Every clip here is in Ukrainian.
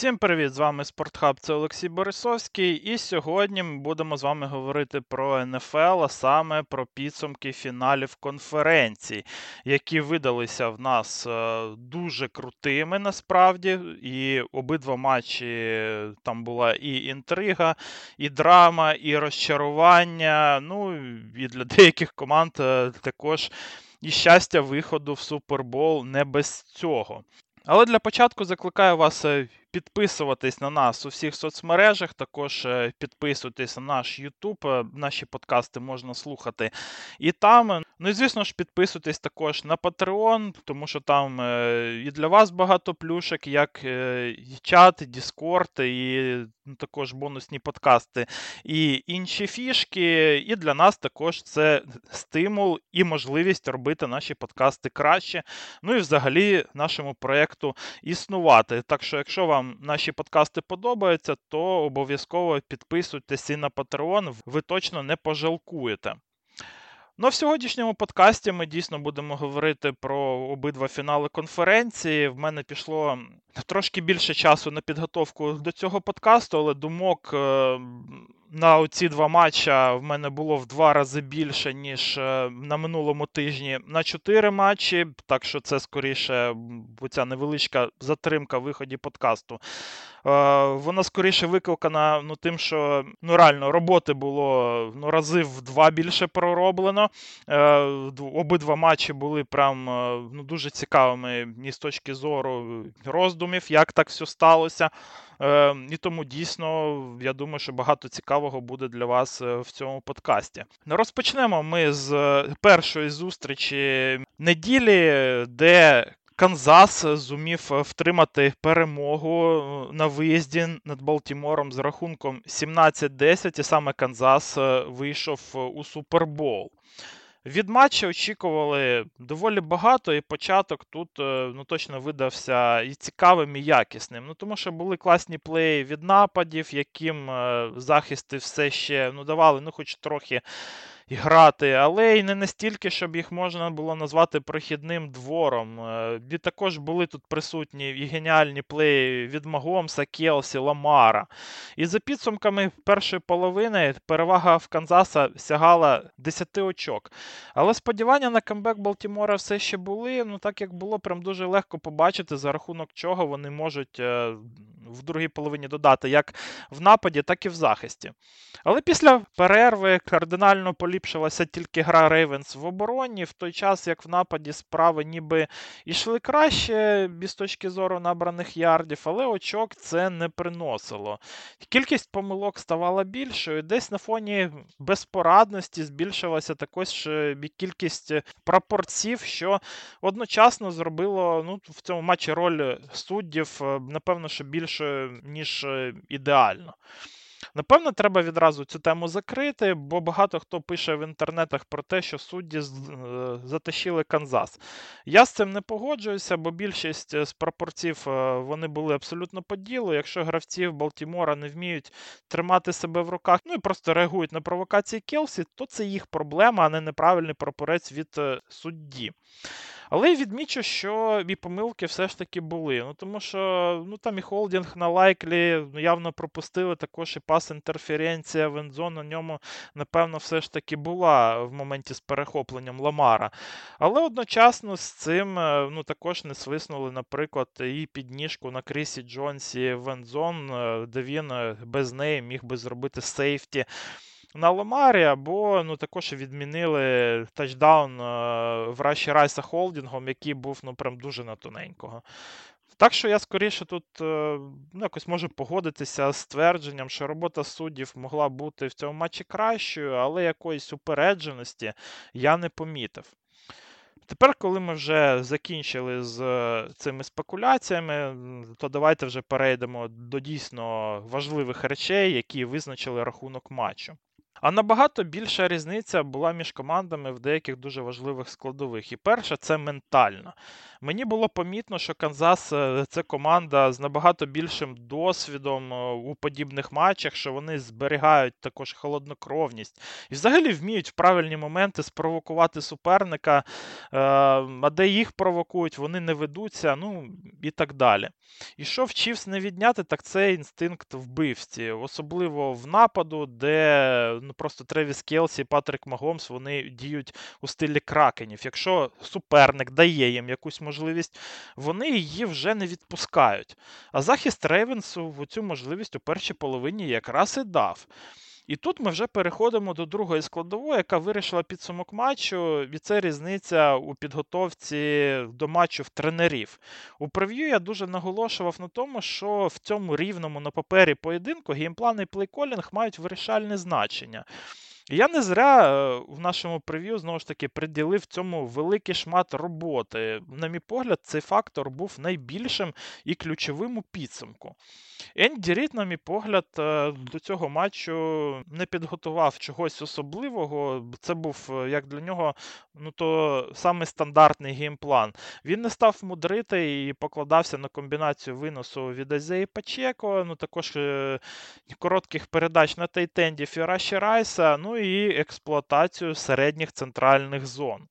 Всім привіт! З вами Спортхаб, це Олексій Борисовський. І сьогодні ми будемо з вами говорити про НФЛ, а саме про підсумки фіналів конференцій, які видалися в нас е, дуже крутими насправді. І обидва матчі там була і інтрига, і драма, і розчарування. Ну і для деяких команд е, також і щастя виходу в Супербол не без цього. Але для початку закликаю вас е, підписуватись на нас у всіх соцмережах. Також е, підписуйтесь на наш YouTube, е, наші подкасти можна слухати і там. Ну і звісно ж, підписуйтесь також на Patreon, тому що там е, і для вас багато плюшок, як і чат, і Discord, і ну, також бонусні подкасти, і інші фішки. І для нас також це стимул і можливість робити наші подкасти краще. Ну і взагалі нашому проєкту існувати. Так що, якщо вам вам наші подкасти подобаються, то обов'язково підписуйтесь і на Patreon, ви точно не пожалкуєте. Ну, в сьогоднішньому подкасті ми дійсно будемо говорити про обидва фінали конференції. В мене пішло трошки більше часу на підготовку до цього подкасту, але думок е, на оці два матча в мене було в два рази більше, ніж е, на минулому тижні на чотири матчі. Так що це скоріше оця невеличка затримка в виході подкасту. Е, вона скоріше викликана ну, тим, що ну, реально роботи було ну, рази в два більше пророблено. Е, обидва матчі були прям ну, дуже цікавими і з точки зору роздумів, як так все сталося. І тому дійсно, я думаю, що багато цікавого буде для вас е, в цьому подкасті. Розпочнемо ми з е, першої зустрічі неділі, де. Канзас зумів е, втримати перемогу на виїзді над Балтімором з рахунком 17-10, і саме Канзас вийшов у Супербол. Від матчу очікували доволі багато, і початок тут е, ну, точно видався і цікавим, і якісним. Ну, Тому що були класні плеї від нападів, яким е, захисти все ще ну, давали ну, хоч трохи грати, але й не настільки, щоб їх можна було назвати прохідним двором. Е, і також були тут присутні і геніальні плеї від Магомса, Келсі, Ламара. І за підсумками першої половини перевага в Канзаса сягала 10 очок. Але сподівання на камбек Балтімора все ще були. Ну так як було прям дуже легко побачити, за рахунок чого вони можуть е, в другій половині додати як в нападі, так і в захисті. Але після перерви кардинально поліпшилася тільки гра Рейвенс в обороні, в той час як в нападі справи ніби йшли краще без точки зору набраних ярдів, але очок це не приносило. Кількість помилок ставала більшою, десь на фоні безпорадності збільшилася також е, кількість прапорців, що одночасно зробило ну, в цьому матчі роль суддів, е, напевно, що більшою, ніж е, ідеально. Напевно, треба відразу цю тему закрити, бо багато хто пише в інтернетах про те, що судді е, затащили Канзас. Я з цим не погоджуюся, бо більшість е, з пропорців е, вони були абсолютно по ділу. Якщо гравці в Балтімора не вміють тримати себе в руках, ну і просто реагують на провокації Келсі, то це їх проблема, а не неправильний прапорець від судді. Але відмічу, що і помилки все ж таки були. Ну Тому що ну, там і холдинг на лайклі ну, явно пропустили, також і пас інтерференція в ендзон на ньому, напевно, все ж таки була в моменті з перехопленням Ламара. Але одночасно з цим е, ну, також не свиснули, наприклад, і підніжку на Крісі Джонсі в ендзон, е, де він е, без неї міг би зробити сейфті на Ламарі, або ну, також відмінили тачдаун е, в Раші Райса Холдінгом, який був ну, прям дуже на тоненького. Так що я скоріше тут е, ну, якось можу погодитися з твердженням, що робота суддів могла бути в цьому матчі кращою, але якоїсь упередженості я не помітив. Тепер, коли ми вже закінчили з е, цими спекуляціями, то давайте вже перейдемо до дійсно важливих речей, які визначили рахунок матчу. А набагато більша різниця була між командами в деяких дуже важливих складових. І перше це ментальна. Мені було помітно, що Канзас е, це команда з набагато більшим досвідом е, у подібних матчах, що вони зберігають також холоднокровність і взагалі вміють в правильні моменти спровокувати суперника, е, а де їх провокують, вони не ведуться, ну і так далі. І що вчився не відняти, так це інстинкт вбивці, особливо в нападу, де ну, просто Тревіс Келсі і Патрик Магомс вони діють у стилі кракенів. Якщо суперник дає їм якусь можливість, вони її вже не відпускають. А захист Рейвенсу цю можливість у першій половині якраз і дав. І тут ми вже переходимо до другої складової, яка вирішила підсумок матчу, і це різниця у підготовці до матчу в тренерів. У прев'ю я дуже наголошував на тому, що в цьому рівному на папері поєдинку геймплан і плейколінг мають вирішальне значення. Я не зря е, в нашому прев'ю знову ж таки приділив цьому великий шмат роботи. На мій погляд, цей фактор був найбільшим і ключовим у підсумку. Енді Рід, на мій погляд, е, до цього матчу не підготував чогось особливого. Це був е, як для нього ну то саме стандартний геймплан. Він не став мудрити і покладався на комбінацію виносу від Азеї Пачеко, ну також коротких передач на тайтендів і Раші Райса. ну і експлуатацію середніх центральних зон.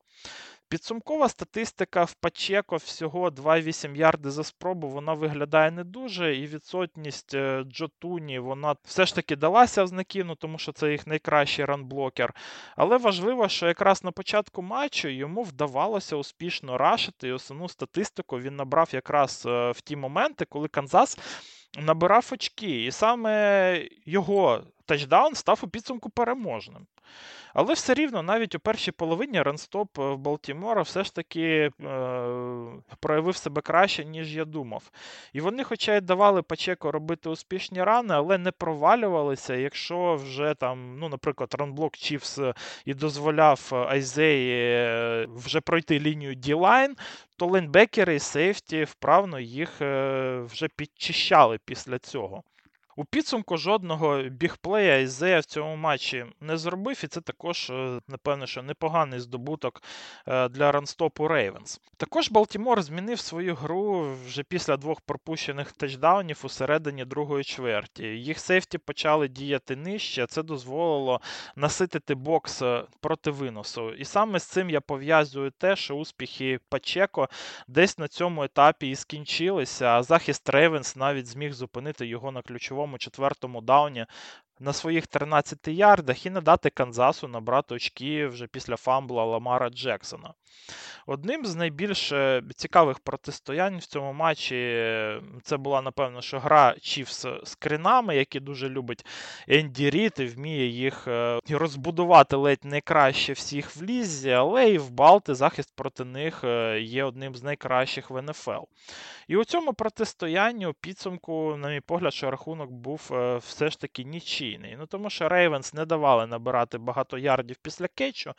Підсумкова статистика в Пачеко всього 2,8 ярди за спробу, вона виглядає не дуже, і відсутність е, Джо Туні вона все ж таки далася в знаки, ну тому що це їх найкращий run blocker. Але важливо, що якраз на початку матчу йому вдавалося успішно рашити, і основну статистику він набрав якраз е, в ті моменти, коли Канзас набирав очки. І саме його тачдаун став у підсумку переможним. Але все рівно, навіть у першій половині ранстоп е, в Балтімора все ж таки е, проявив себе краще, ніж я думав. І вони, хоча й давали Пачеко робити успішні рани, але не провалювалися, якщо вже там, ну, наприклад, ранблок Чівс і дозволяв Айзеї е, вже пройти лінію D-Line, то лейнбекери і сейфті вправно їх е, вже підчищали після цього. У підсумку жодного бігплея Ізея в цьому матчі не зробив, і це також, е, напевно, що непоганий здобуток е, для ранстопу Рейвенс. Також Балтімор змінив свою гру вже після двох пропущених тачдаунів у середині другої чверті. Їх сейфті почали діяти нижче, це дозволило наситити бокс е, проти виносу. І саме з цим я пов'язую те, що успіхи Пачеко десь на цьому етапі і скінчилися, а захист Рейвенс навіть зміг зупинити його на ключовому тому четвертому дауні на своїх 13 ярдах і не дати Канзасу набрати очки вже після фамбла Ламара Джексона. Одним з найбільш е, цікавих протистоянь в цьому матчі це була, напевно, що гра Чіфс з кринами, які дуже любить Енді Рід і вміє їх е, розбудувати ледь не краще всіх в лізі, але і в Балти захист проти них е, є одним з найкращих в НФЛ. І у цьому протистоянні у підсумку, на мій погляд, що рахунок був все ж таки нічийний. Ну Тому що Рейвенс не давали набирати багато ярдів після кетчу,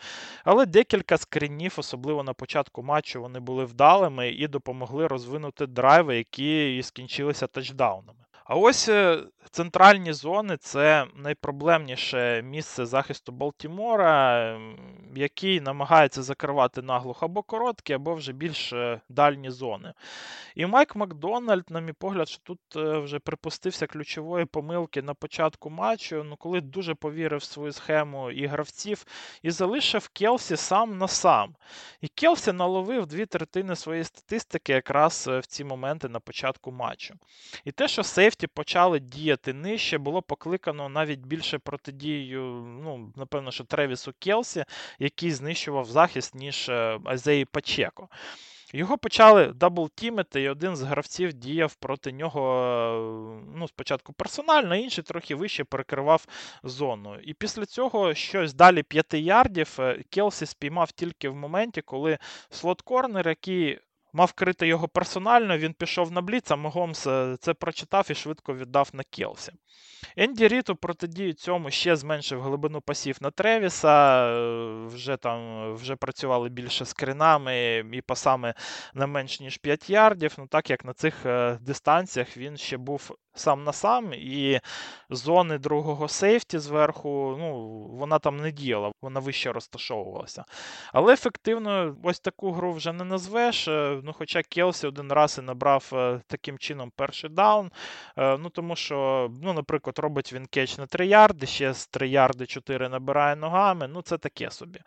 але декілька скринів, особливо на початку початку матчу вони були вдалими і допомогли розвинути драйви, які і скінчилися тачдаунами. А ось е, центральні зони це найпроблемніше місце захисту Балтімора, який намагається закривати наглухо або короткі, або вже більш е, дальні зони. І Майк Макдональд, на мій погляд, що тут е, вже припустився ключової помилки на початку матчу, ну коли дуже повірив в свою схему і гравців, і залишив Келсі сам на сам. І Келсі наловив дві третини своєї статистики якраз в ці моменти на початку матчу. І те, що сейфті нарешті почали діяти нижче, було покликано навіть більше протидією, ну, напевно, що Тревісу Келсі, який знищував захист, ніж е, Айзеї Пачеко. Його почали даблтімити, і один з гравців діяв проти нього е, ну, спочатку персонально, інший трохи вище перекривав зону. І після цього щось далі 5 ярдів е, Келсі спіймав тільки в моменті, коли slot corner, який мав крити його персонально, він пішов на бліц, а Магомс е, це прочитав і швидко віддав на Келсі. Енді Рід у протидію цьому ще зменшив глибину пасів на Тревіса, е, вже там вже працювали більше скринами і пасами на менш ніж 5 ярдів. Ну так як на цих е, дистанціях він ще був сам на сам, і зони другого сейфті зверху, ну, вона там не діяла, вона вище розташовувалася. Але ефективно ось таку гру вже не назвеш. Е, ну, Хоча Келсі один раз і набрав е, таким чином перший даун. Е, ну, Тому що, ну, наприклад, робить він кетч на 3 ярди, ще з 3 ярди 4 набирає ногами. Ну, це таке собі.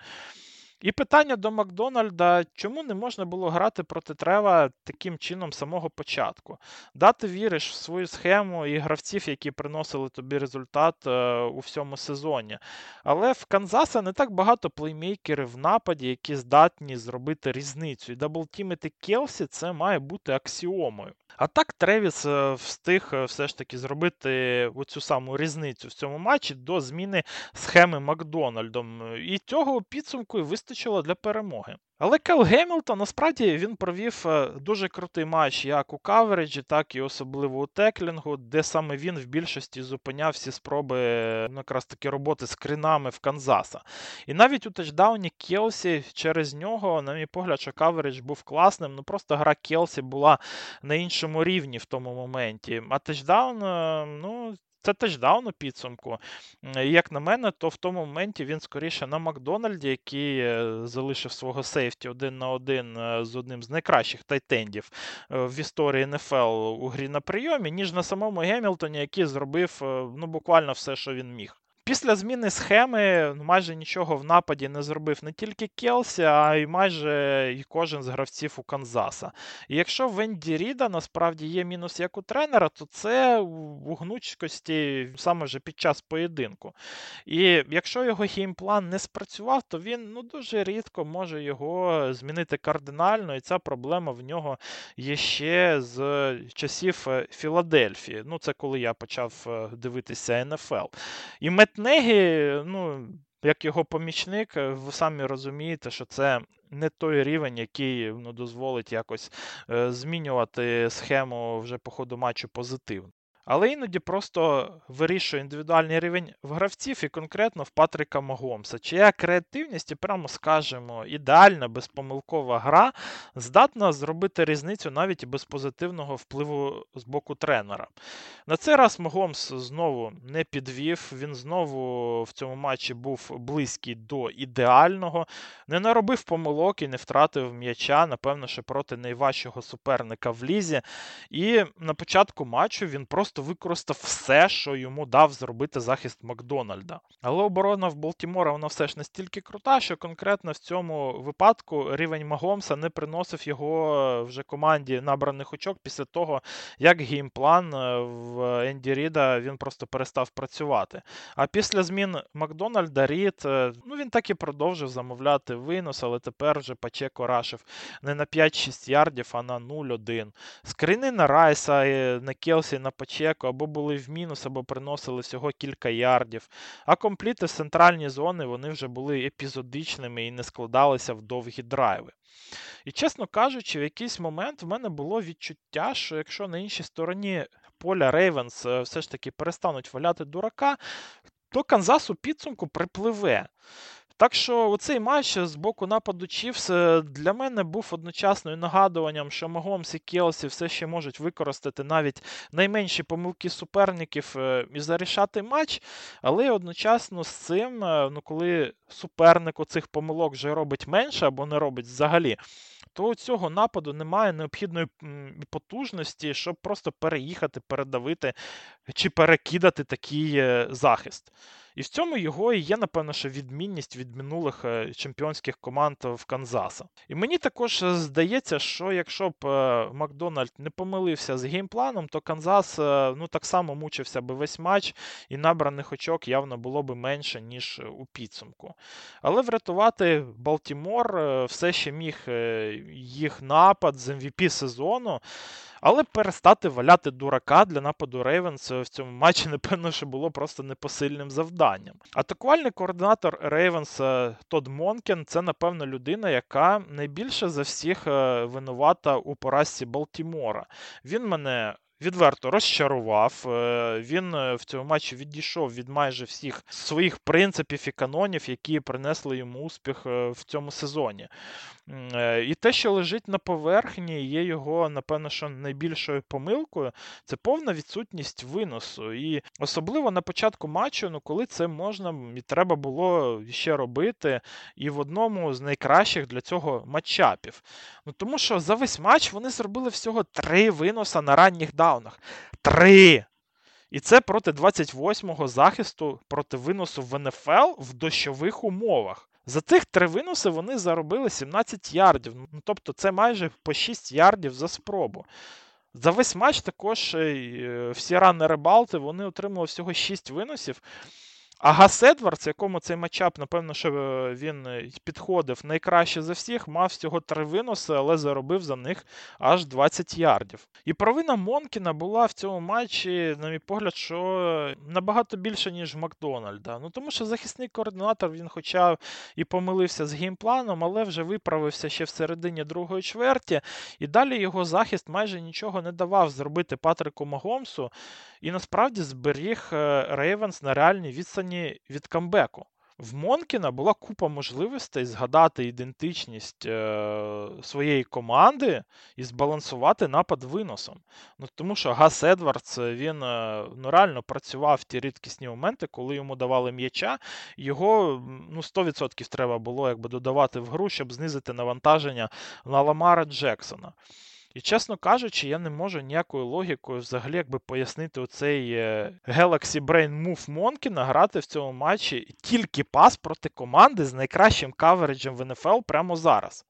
І питання до Макдональда: чому не можна було грати проти Трева таким чином з самого початку? Да, ти віриш в свою схему і гравців, які приносили тобі результат е, у всьому сезоні. Але в Канзаса не так багато плеймейкерів в нападі, які здатні зробити різницю. І даблтімити Келсі це має бути аксіомою. А так Тревіс е, встиг е, все ж таки зробити оцю саму різницю в цьому матчі до зміни схеми Макдональдом. І цього підсумку і вистачило для перемоги. Але Кайл Гемілтон насправді він провів е, дуже крутий матч як у кавереджі, так і особливо у теклінгу, де саме він в більшості зупиняв всі спроби ну, якраз таки роботи скринами в Канзаса. І навіть у тачдауні Келсі через нього, на мій погляд, що coverage був класним. Ну просто гра Келсі була на іншому рівні в тому моменті. А тачдаун, е, ну. Це тачдаун у підсумку. Як на мене, то в тому моменті він скоріше на Макдональді, який е, залишив свого сейфті один на один е, з одним з найкращих тайтендів е, в історії НФЛ у грі на прийомі, ніж на самому Гемілтоні, який зробив ну, буквально все, що він міг. Після зміни схеми ну, майже нічого в нападі не зробив не тільки Келсі, а й майже і кожен з гравців у Канзаса. І якщо в Енді Ріда насправді є мінус як у тренера, то це у гнучкості саме вже під час поєдинку. І якщо його геймплан не спрацював, то він ну, дуже рідко може його змінити кардинально, і ця проблема в нього є ще з часів е, Філадельфії. Ну, це коли я почав е, дивитися НФЛ. І Негі, ну, як його помічник, е, ви самі розумієте, що це не той рівень, який ну, дозволить якось е, змінювати схему вже по ходу матчу позитивно. Але іноді просто вирішує індивідуальний рівень в гравців і конкретно в Патрика Магомса, чия креативність, і прямо скажемо, ідеальна, безпомилкова гра здатна зробити різницю навіть без позитивного впливу з боку тренера. На цей раз Магомс знову не підвів, він знову в цьому матчі був близький до ідеального, не наробив помилок і не втратив м'яча, напевно, що проти найважчого суперника в лізі. І на початку матчу він просто просто використав все, що йому дав зробити захист Макдональда. Але оборона в Балтімора вона все ж настільки крута, що конкретно в цьому випадку рівень Магомса не приносив його вже команді набраних очок після того, як геймплан е, в Енді Ріда він просто перестав працювати. А після змін Макдональда Рід, е, ну він так і продовжив замовляти винос, але тепер вже Пачеко рашив не на 5-6 ярдів, а на 0-1. Скрини на Райса, на Келсі, на Пачеко чеку, або були в мінус, або приносили всього кілька ярдів. А компліти з центральні зони вони вже були епізодичними і не складалися в довгі драйви. І, чесно кажучи, в якийсь момент в мене було відчуття, що якщо на іншій стороні поля Рейвенс все ж таки перестануть валяти дурака, то Канзас у підсумку припливе. Так що оцей матч з боку нападу Чівс е, для мене був одночасною нагадуванням, що Магомс і Келсі все ще можуть використати навіть найменші помилки суперників е, і зарішати матч. Але одночасно з цим, е, ну коли суперник цих помилок вже робить менше або не робить взагалі, то цього нападу немає необхідної потужності, щоб просто переїхати, передавити чи перекидати такий захист. І в цьому його і є, напевно, що відмінність від минулих е, чемпіонських команд в Канзаса. І мені також е, здається, що якщо б е, Макдональд не помилився з геймпланом, то Канзас ну, так само мучився би весь матч, і набраних очок явно було б менше, ніж у підсумку. Але врятувати Балтімор все ще міг їх напад з MVP сезону. Але перестати валяти дурака для нападу Рейвенс в цьому матчі, напевно, що було просто непосильним завданням. Атакувальний координатор Рейвенс Тод Монкен це, напевно, людина, яка найбільше за всіх е, винувата у поразці Балтімора. Він мене відверто розчарував. Е, він е, в цьому матчі відійшов від майже всіх своїх принципів і канонів, які принесли йому успіх в цьому сезоні. І те, що лежить на поверхні, є його, напевно, що найбільшою помилкою, це повна відсутність виносу. І особливо на початку матчу, ну коли це можна і треба було ще робити, і в одному з найкращих для цього матчапів. Ну Тому що за весь матч вони зробили всього три виноса на ранніх даунах. Три! І це проти 28-го захисту проти виносу в НФЛ в дощових умовах. За цих три винуси вони заробили 17 ярдів. Ну, Тобто це майже по 6 ярдів за спробу. За весь матч також е, всі раннери Балти вони отримали всього 6 виносів. А Гас Едвардс, якому цей матчап, напевно, що е, він е, підходив найкраще за всіх, мав всього три виноси, але заробив за них аж 20 ярдів. І провина Монкіна була в цьому матчі, на мій погляд, що набагато більше, ніж Макдональда. Ну тому що захисний координатор він, хоча і помилився з геймпланом, але вже виправився ще в середині другої чверті. І далі його захист майже нічого не давав зробити Патрику Магомсу. І насправді зберіг Рейвенс на реальній відстані від камбеку. В Монкіна була купа можливостей згадати ідентичність е, своєї команди і збалансувати напад виносом. Ну, Тому що Гас Едвардс він е, ну, реально працював в ті рідкісні моменти, коли йому давали м'яча. Його ну, 100% треба було якби додавати в гру, щоб знизити навантаження на Ламара Джексона. І, чесно кажучи, я не можу ніякою логікою взагалі якби пояснити оцей е, Galaxy Brain Move Monkey грати в цьому матчі тільки пас проти команди з найкращим кавереджем в НФЛ прямо зараз.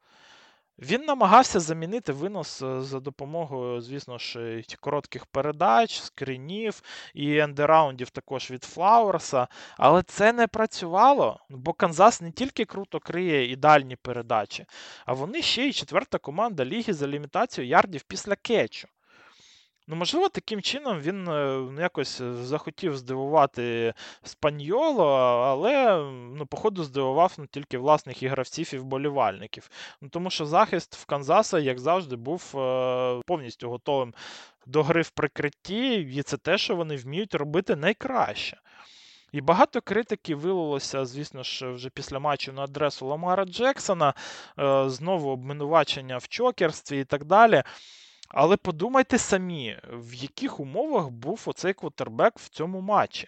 Він намагався замінити винос е, за допомогою, звісно ж, коротких передач, скринів і ендераундів також від Флауерса. Але це не працювало, бо Канзас не тільки круто криє і дальні передачі, а вони ще й четверта команда ліги за лімітацією ярдів після кетчу. Ну, можливо, таким чином він е, ну, якось е, захотів здивувати Спаньоло, але, ну, походу, здивував ну, тільки власних і гравців і вболівальників. Ну, Тому що захист в Канзаса, як завжди, був е, повністю готовим до гри в прикритті, і це те, що вони вміють робити найкраще. І багато критики вилилося, звісно ж, вже після матчу на адресу Ламара Джексона, знову обминувачення в чокерстві і так далі. Але подумайте самі, в яких умовах був оцей квотербек в цьому матчі.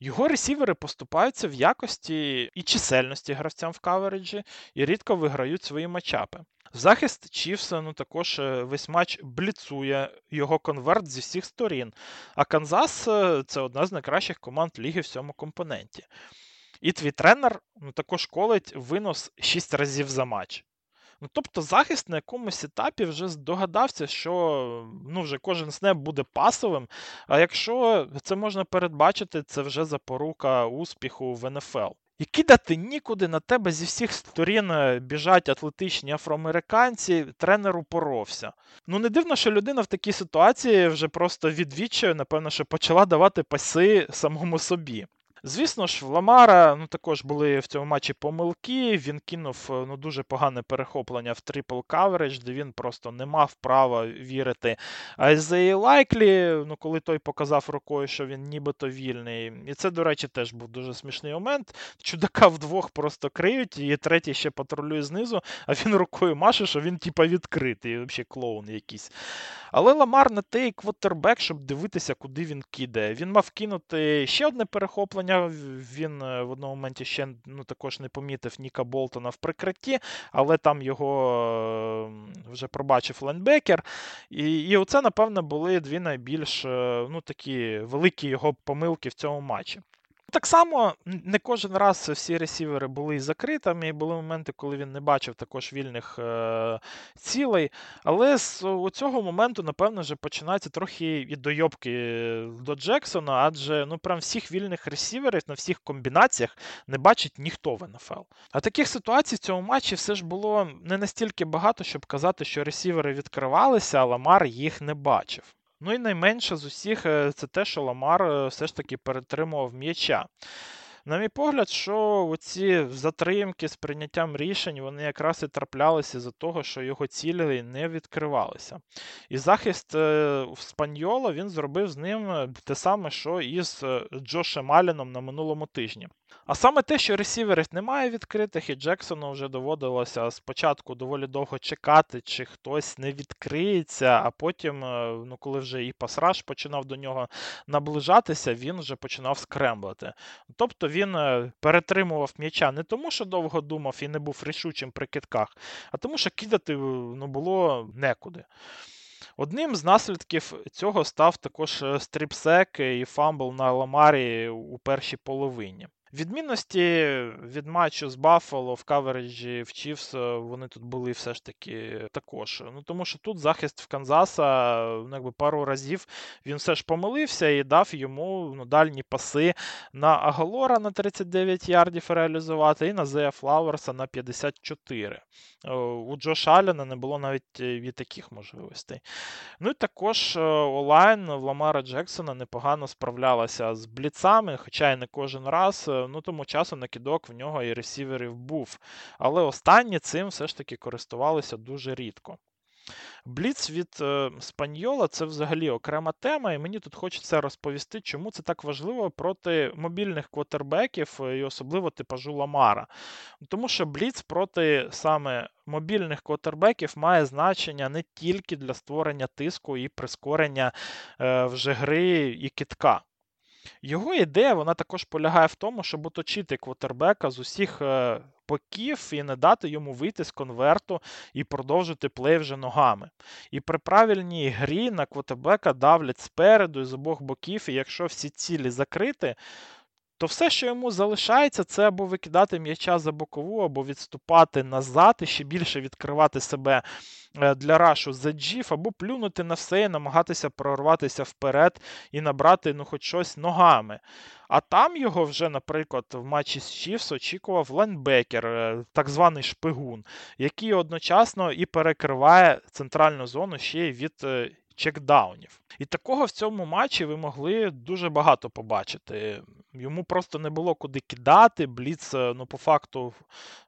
Його ресівери поступаються в якості і чисельності гравцям в кавереджі і рідко виграють свої матчапи. Захист Чівса ну також е, весь матч бліцує його конверт зі всіх сторін. А Канзас е, це одна з найкращих команд ліги в цьому компоненті. І твій тренер ну, також колить винос 6 разів за матч. Ну, Тобто захист на якомусь етапі вже здогадався, що ну, вже кожен снеп буде пасовим. А якщо це можна передбачити, це вже запорука успіху в НФЛ. І кидати нікуди на тебе зі всіх сторін е, біжать атлетичні афроамериканці, тренер упоровся. Ну не дивно, що людина в такій ситуації вже просто відвічаю, напевно, що почала давати паси самому собі. Звісно ж, в Ламара ну, також були в цьому матчі помилки. Він кинув е, ну, дуже погане перехоплення в triple coverage, де він просто не мав права вірити Айзеї Лайклі, ну, коли той показав рукою, що він нібито вільний. І це, до речі, теж був дуже смішний момент. Чудака вдвох просто криють, і третій ще патрулює знизу, а він рукою маше, що він типа відкритий, взагалі клоун якийсь. Але Ламар не той квотербек, щоб дивитися, куди він кидає. Він мав кинути ще одне перехоплення. Він е, в одному моменті ще ну, також не помітив Ніка Болтона в прикритті, але там його вже пробачив лайнбекер. І і оце, напевно, були дві найбільш е, ну, такі великі його помилки в цьому матчі. Так само не кожен раз всі ресівери були закритими, і були моменти, коли він не бачив також вільних е, цілей. Але з цього моменту, напевно, вже починаються трохи і дойобки до Джексона, адже ну прям всіх вільних ресіверів на всіх комбінаціях не бачить ніхто в НФЛ. А таких ситуацій в цьому матчі все ж було не настільки багато, щоб казати, що ресівери відкривалися, а Ламар їх не бачив. Ну і найменше з усіх е, це те, що Ламар е, все ж таки перетримував м'яча. На мій погляд, що ці затримки з прийняттям рішень вони якраз і траплялися з-за того, що його цілі не відкривалися. І захист е, Спаньола він зробив з ним те саме, що і з Джошем Алленом на минулому тижні. А саме те, що ресіверів немає відкритих, і Джексону вже доводилося спочатку доволі довго чекати, чи хтось не відкриється, а потім, ну коли вже і pass rush починав до нього наближатися, він вже починав скремблити. Тобто він перетримував м'яча не тому, що довго думав і не був рішучим при кидках, а тому, що кидати ну, було некуди. Одним з наслідків цього став також е, strip-sack і fumble на Ламарі у першій половині. Відмінності від матчу з Баффало в кавереджі в Chiefs вони тут були все ж таки також. Ну Тому що тут захист в Канзаса ну, якби пару разів він все ж помилився і дав йому ну, дальні паси на Агалора на 39 ярдів реалізувати і на Зея Флауерса на 54. У Джоша Аллена не було навіть е, і таких можливостей. Ну і також е, онлайн в Ламара Джексона непогано справлялася з бліцами, хоча й не кожен раз. Е, ну тому часу накидок в нього і ресіверів був. Але останні цим все ж таки користувалися дуже рідко. Бліц від е, Спаньола це взагалі окрема тема, і мені тут хочеться розповісти, чому це так важливо проти мобільних квотербеків і особливо типажу Ламара. Тому що Бліц проти саме мобільних квотербеків має значення не тільки для створення тиску і прискорення е, вже гри і кітка. Його ідея вона також полягає в тому, щоб оточити квотербека з усіх е, боків і не дати йому вийти з конверту і продовжити плей вже ногами. І при правильній грі на квотербека давлять спереду і з обох боків, і якщо всі цілі закриті, то все, що йому залишається, це або викидати м'яча за бокову, або відступати назад і ще більше відкривати себе е, для рашу за джіф, або плюнути на все і намагатися прорватися вперед і набрати ну, хоч щось ногами. А там його вже, наприклад, в матчі з Чівс очікував лайнбекер, е, так званий шпигун, який одночасно і перекриває центральну зону ще й від е, чекдаунів. І такого в цьому матчі ви могли дуже багато побачити. Йому просто не було куди кидати. Бліц, е, ну, по факту,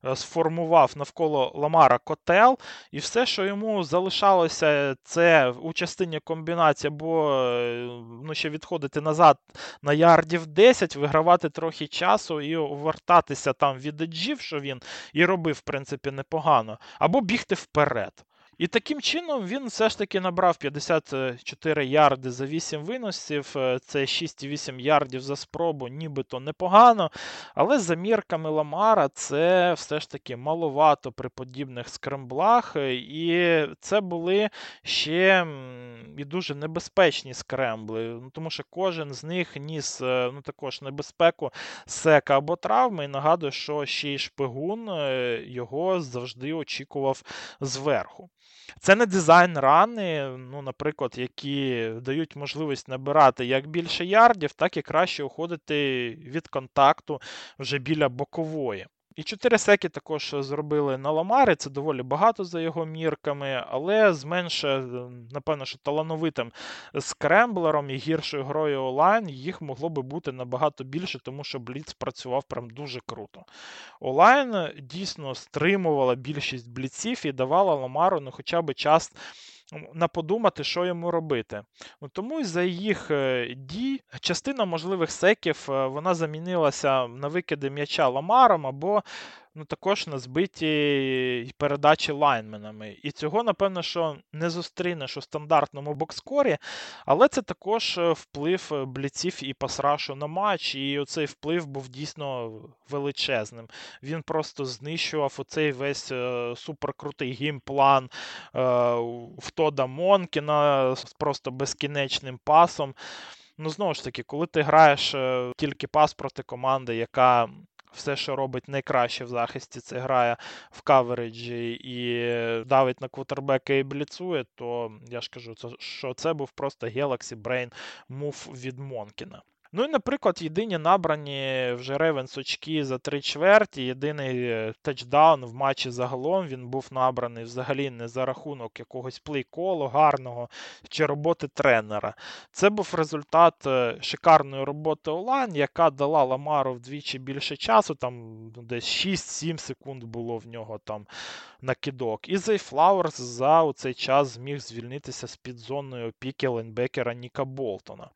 е, сформував навколо Ламара котел, і все, що йому залишалося, це у частині комбінації, або е, ну, ще відходити назад на ярдів 10, вигравати трохи часу і вертатися там від еджів, що він і робив, в принципі, непогано, або бігти вперед. І таким чином він все ж таки набрав 54 ярди за 8 виносів. Е, це 6,8 ярдів за спробу, нібито непогано. Але за мірками Ламара це все ж таки маловато при подібних скремблах. Е, і це були ще і дуже небезпечні скрембли. Ну, Тому що кожен з них ніс е, ну, також небезпеку сека або травми. І нагадую, що ще й шпигун його завжди очікував зверху. Це не дизайн рани, ну, наприклад, які дають можливість набирати як більше ярдів, так і краще уходити від контакту вже біля бокової. І 4 секи також зробили на Ламарі, це доволі багато за його мірками, але з менш, напевно, що талановитим скремблером і гіршою грою онлайн їх могло би бути набагато більше, тому що Бліц працював прям дуже круто. Онлайн дійсно стримувала більшість бліців і давала Ламару ну, хоча б час на подумати, що йому робити. Тому за їх е, дій частина можливих секів е, вона замінилася на викиди м'яча ламаром або ну, також на збиті передачі лайнменами. І цього, напевно, що не зустрінеш у стандартному бокскорі, але це також е, вплив е, бліців і пасрашу на матч, і оцей вплив був дійсно величезним. Він просто знищував оцей весь е, суперкрутий геймплан в Тода Монкіна з просто безкінечним пасом. Ну, знову ж таки, коли ти граєш тільки пас проти команди, яка все, що робить найкраще в захисті, це грає в кавереджі і давить на квотербека і бліцує, то я ж кажу, що це був просто Galaxy Brain move від Монкіна. Ну і, наприклад, єдині набрані вже Ravens очки за три чверті. Єдиний е, тачдаун в матчі загалом він був набраний взагалі не за рахунок якогось плей-колу гарного чи роботи тренера. Це був результат е, шикарної роботи Олан, яка дала Ламару вдвічі більше часу, там десь 6-7 секунд було в нього там на кидок. І Зей Флауерс за цей час зміг звільнитися з під зоною опіки лайнбекера Ніка Болтона.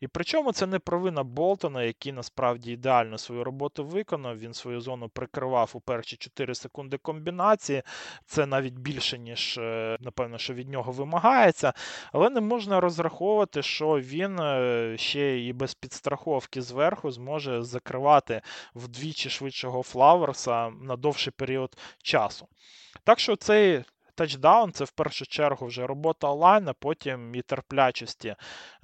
І причому це не провина Болтона, який насправді ідеально свою роботу виконав. Він свою зону прикривав у перші 4 секунди комбінації. Це навіть більше, ніж, е, напевно, що від нього вимагається. Але не можна розраховувати, що він е, ще і без підстраховки зверху зможе закривати вдвічі швидшого Флауерса на довший період часу. Так що цей тачдаун це в першу чергу вже робота O-line а, потім і терплячості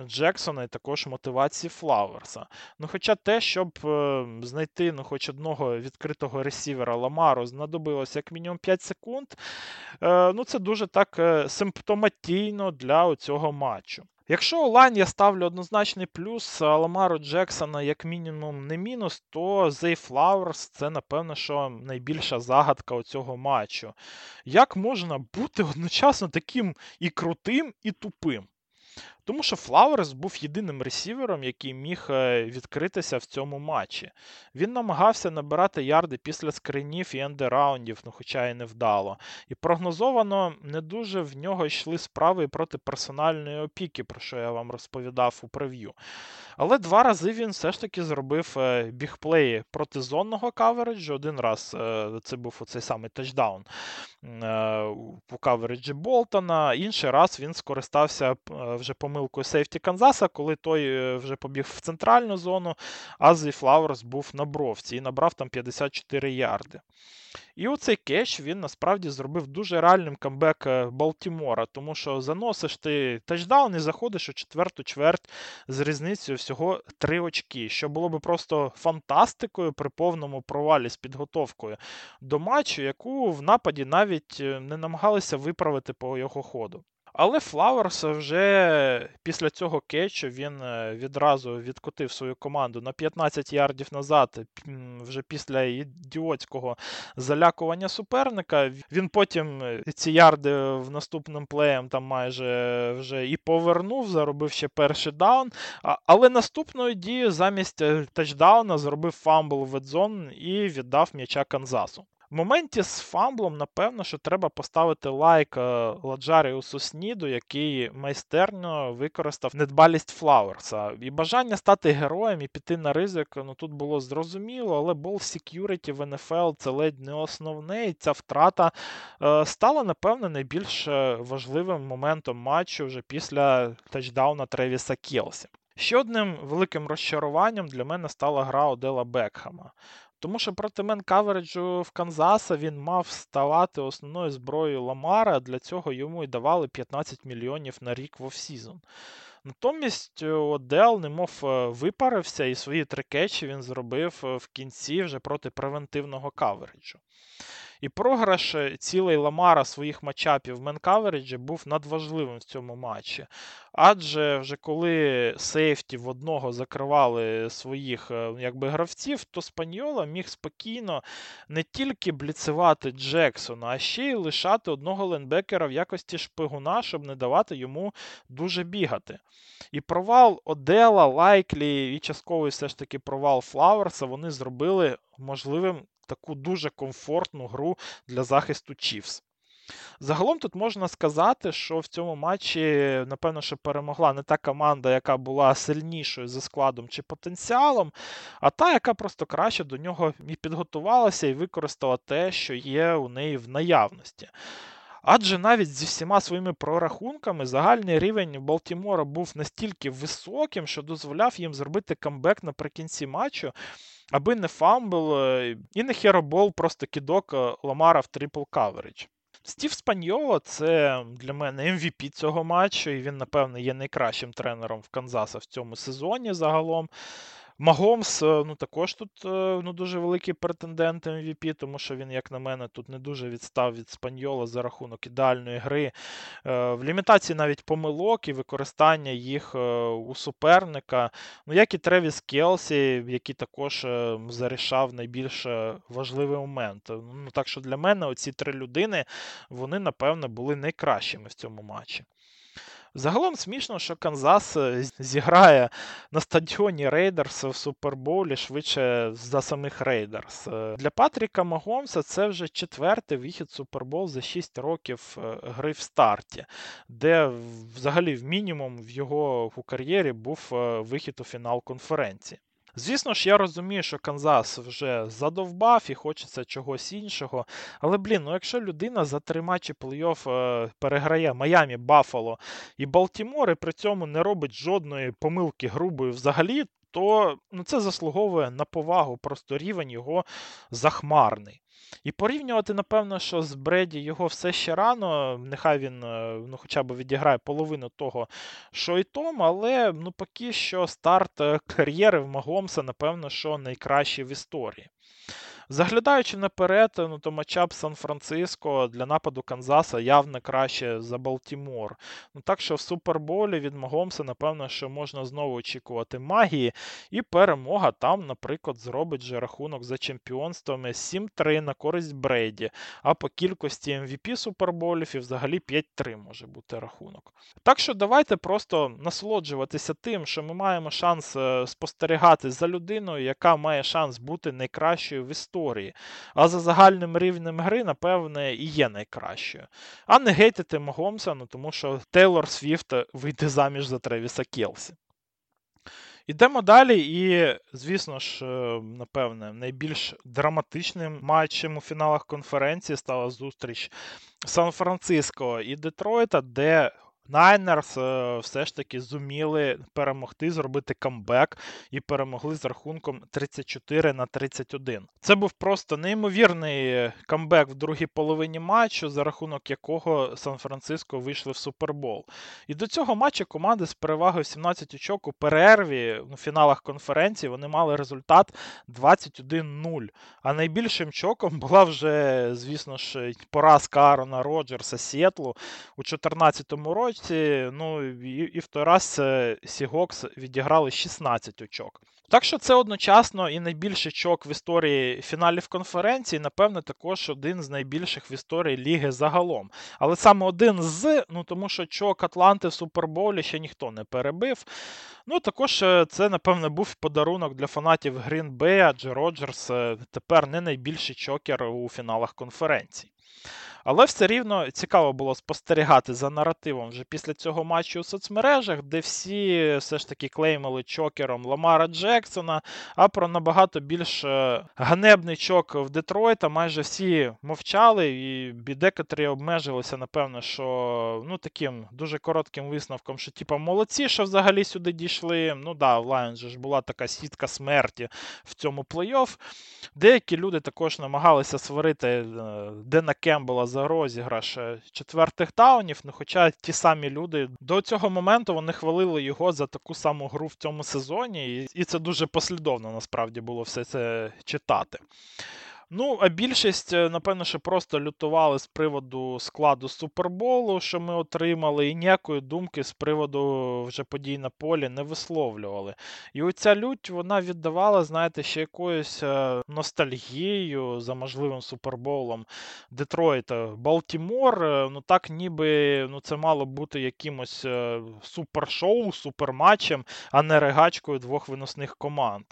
Джексона, і також мотивації Флауерса. Ну, Хоча те, щоб е, знайти ну, хоч одного відкритого ресівера Ламару, знадобилося як мінімум 5 секунд. Е, ну, Це дуже так е, симптоматійно для цього матчу. Якщо онлайн я ставлю однозначний плюс Ламару Джексона як мінімум не мінус, то Зей Флауерс це, напевно, що найбільша загадка цього матчу. Як можна бути одночасно таким і крутим, і тупим? Тому що Флауерс був єдиним ресівером, який міг е, відкритися в цьому матчі. Він намагався набирати ярди після скринів і ендераундів, ну хоча й не вдало. І прогнозовано не дуже в нього йшли справи проти персональної опіки, про що я вам розповідав у прев'ю. Але два рази він все ж таки зробив е, бігплеї проти зонного кавереджу. Один раз е, це був оцей самий тачдаун у кавереджі Болтона, інший раз він скористався вже помилкою помилкою сейфті Канзаса, коли той е, вже побіг в центральну зону, а Зі Флауерс був на бровці і набрав там 54 ярди. І оцей catch він насправді зробив дуже реальним камбек е, Балтімора, тому що заносиш ти тачдаун і заходиш у четверту чверть з різницею всього 3 очки, що було би просто фантастикою при повному провалі з підготовкою до матчу, яку в нападі навіть е, не намагалися виправити по його ходу. Але Флауерс вже після цього кетчу він е, відразу відкотив свою команду на 15 ярдів назад, вже після ідіотського залякування суперника. Він потім е, ці ярди в наступним плеєм там майже вже і повернув, заробив ще перший даун. Але наступною дією замість е, тачдауна зробив fumble в end zone і віддав м'яча Канзасу. В моменті з фамблом, напевно, що треба поставити лайк е, Ладжаріусу Сніду, який майстерно використав недбалість Флауерса. І бажання стати героєм і піти на ризик, ну тут було зрозуміло, але ball security в НФЛ це ледь не основне, і ця втрата е, стала, напевно, найбільш е, важливим моментом матчу вже після тачдауна Тревіса Келсі. Ще одним великим розчаруванням для мене стала гра Одела Бекхама. Тому що проти мен-кавереджу в Канзаса він мав ставати основною зброєю Ламара, для цього йому і давали 15 мільйонів на рік в offseason. Натомість е, Одел, немов е, випарився, і свої три кетчі він зробив е, в кінці вже проти превентивного кавереджу. І програш е, цілей Ламара своїх матчапів менкавереджі був надважливим в цьому матчі. Адже вже коли сейфті в одного закривали своїх е, якби, гравців, то Спаньола міг спокійно не тільки бліцувати Джексона, а ще й лишати одного лайнбекера в якості шпигуна, щоб не давати йому дуже бігати. І провал Одела, Лайклі і частковий все ж таки провал Флауерса вони зробили можливим таку дуже комфортну гру для захисту Чівс. Загалом тут можна сказати, що в цьому матчі, напевно, що перемогла не та команда, яка була сильнішою за складом чи потенціалом, а та, яка просто краще до нього і підготувалася і використала те, що є у неї в наявності. Адже навіть зі всіма своїми прорахунками загальний рівень Балтімора був настільки високим, що дозволяв їм зробити камбек наприкінці матчу, аби не фамбл е, і не херобол, просто кідок е, Ламара в трипл каверидж. Стів Спаньоло це для мене MVP цього матчу, і він, напевно, є найкращим тренером в Канзаса в цьому сезоні загалом. Магомс, е, ну також тут е, ну, дуже великий претендент MVP, тому що він, як на мене, тут не дуже відстав від Спаньола за рахунок ідеальної гри. Е, в лімітації навіть помилок і використання їх у суперника. Ну, як і Тревіс Келсі, який також зарішав найбільш важливий момент. Ну, Так що для мене оці три людини, вони, напевно, були найкращими в цьому матчі. Загалом смішно, що Канзас е, зіграє на стадіоні Рейдерс в Суперболі швидше за самих Рейдерс. Е, для Патріка Магомса це вже четвертий вихід Супербол за 6 років е, гри в старті, де взагалі в мінімум в його у кар'єрі був вихід у фінал конференції. Звісно ж, я розумію, що Канзас вже задовбав і хочеться чогось іншого. Але, блін, ну якщо людина за три матчі плей-офф е, переграє Майамі, Баффало і Балтімор, і при цьому не робить жодної помилки грубої взагалі, то ну, це заслуговує на повагу, просто рівень його захмарний. І порівнювати, напевно, що з Бреді його все ще рано. Нехай він е, ну, хоча б відіграє половину того, що і Том, але ну, поки що старт е, кар'єри в Магомса, напевно, що найкращий в історії. Заглядаючи наперед, ну то матчап Сан-Франциско для нападу Канзаса явно краще за Балтімор. Ну Так що в Суперболі від Магомса, напевно, що можна знову очікувати магії. І перемога там, наприклад, зробить же рахунок за чемпіонствами 7-3 на користь Брейді. А по кількості MVP суперболів і взагалі 5-3 може бути рахунок. Так що давайте просто насолоджуватися тим, що ми маємо шанс е, спостерігати за людиною, яка має шанс бути найкращою в історії історії. А за загальним рівнем гри, напевне, і є найкращою. А не гейтити Магомса, ну тому що Тейлор Свіфт вийде заміж за Тревіса Келсі. Ідемо далі, і, звісно ж, е, напевне, найбільш драматичним матчем у фіналах конференції стала зустріч Сан-Франциско і Детройта, де Niners все ж таки зуміли перемогти, зробити камбек і перемогли з рахунком 34 на 31. Це був просто неймовірний камбек в другій половині матчу, за рахунок якого Сан-Франциско вийшли в Супербол. І до цього матчу команди з перевагою 17 очок у перерві у фіналах конференції вони мали результат 21-0. А найбільшим чоком була вже, звісно ж, поразка Арона Роджерса Сіетлу у 2014 році році, ну і, і в той раз Сігокс відіграли 16 очок. Так що це одночасно і найбільший чок в історії фіналів конференції, напевне, також один з найбільших в історії ліги загалом. Але саме один з, ну тому що чок Атланти в Суперболі ще ніхто не перебив. Ну, також е, це, напевне, був подарунок для фанатів Bay, адже Роджерс е, тепер не найбільший чокер у фіналах конференції. Але все рівно цікаво було спостерігати за наративом вже після цього матчу у соцмережах, де всі все ж таки клеймили чокером Ламара Джексона, а про набагато більш е, ганебний чок в Детройта майже всі мовчали, і декотрі обмежилися, напевно, що ну таким дуже коротким висновком, що типа молодці, що взагалі сюди дійшли. Ну да, в Lions ж була така сітка смерті в цьому плей-офф. Деякі люди також намагалися сварити е, Дена Кембела за розіграш е, четвертих таунів. Ну, хоча ті самі люди до цього моменту вони хвалили його за таку саму гру в цьому сезоні, і це дуже послідовно насправді було все це читати. Ну, а більшість, е, напевно, що просто лютували з приводу складу Суперболу, що ми отримали, і ніякої думки з приводу вже подій на полі не висловлювали. І оця лють вона віддавала, знаєте, ще якоюсь е, ностальгією за можливим суперболом Детройта. Балтімор, е, ну так ніби ну, це мало бути якимось супершоу, суперматчем, а не регачкою двох виносних команд.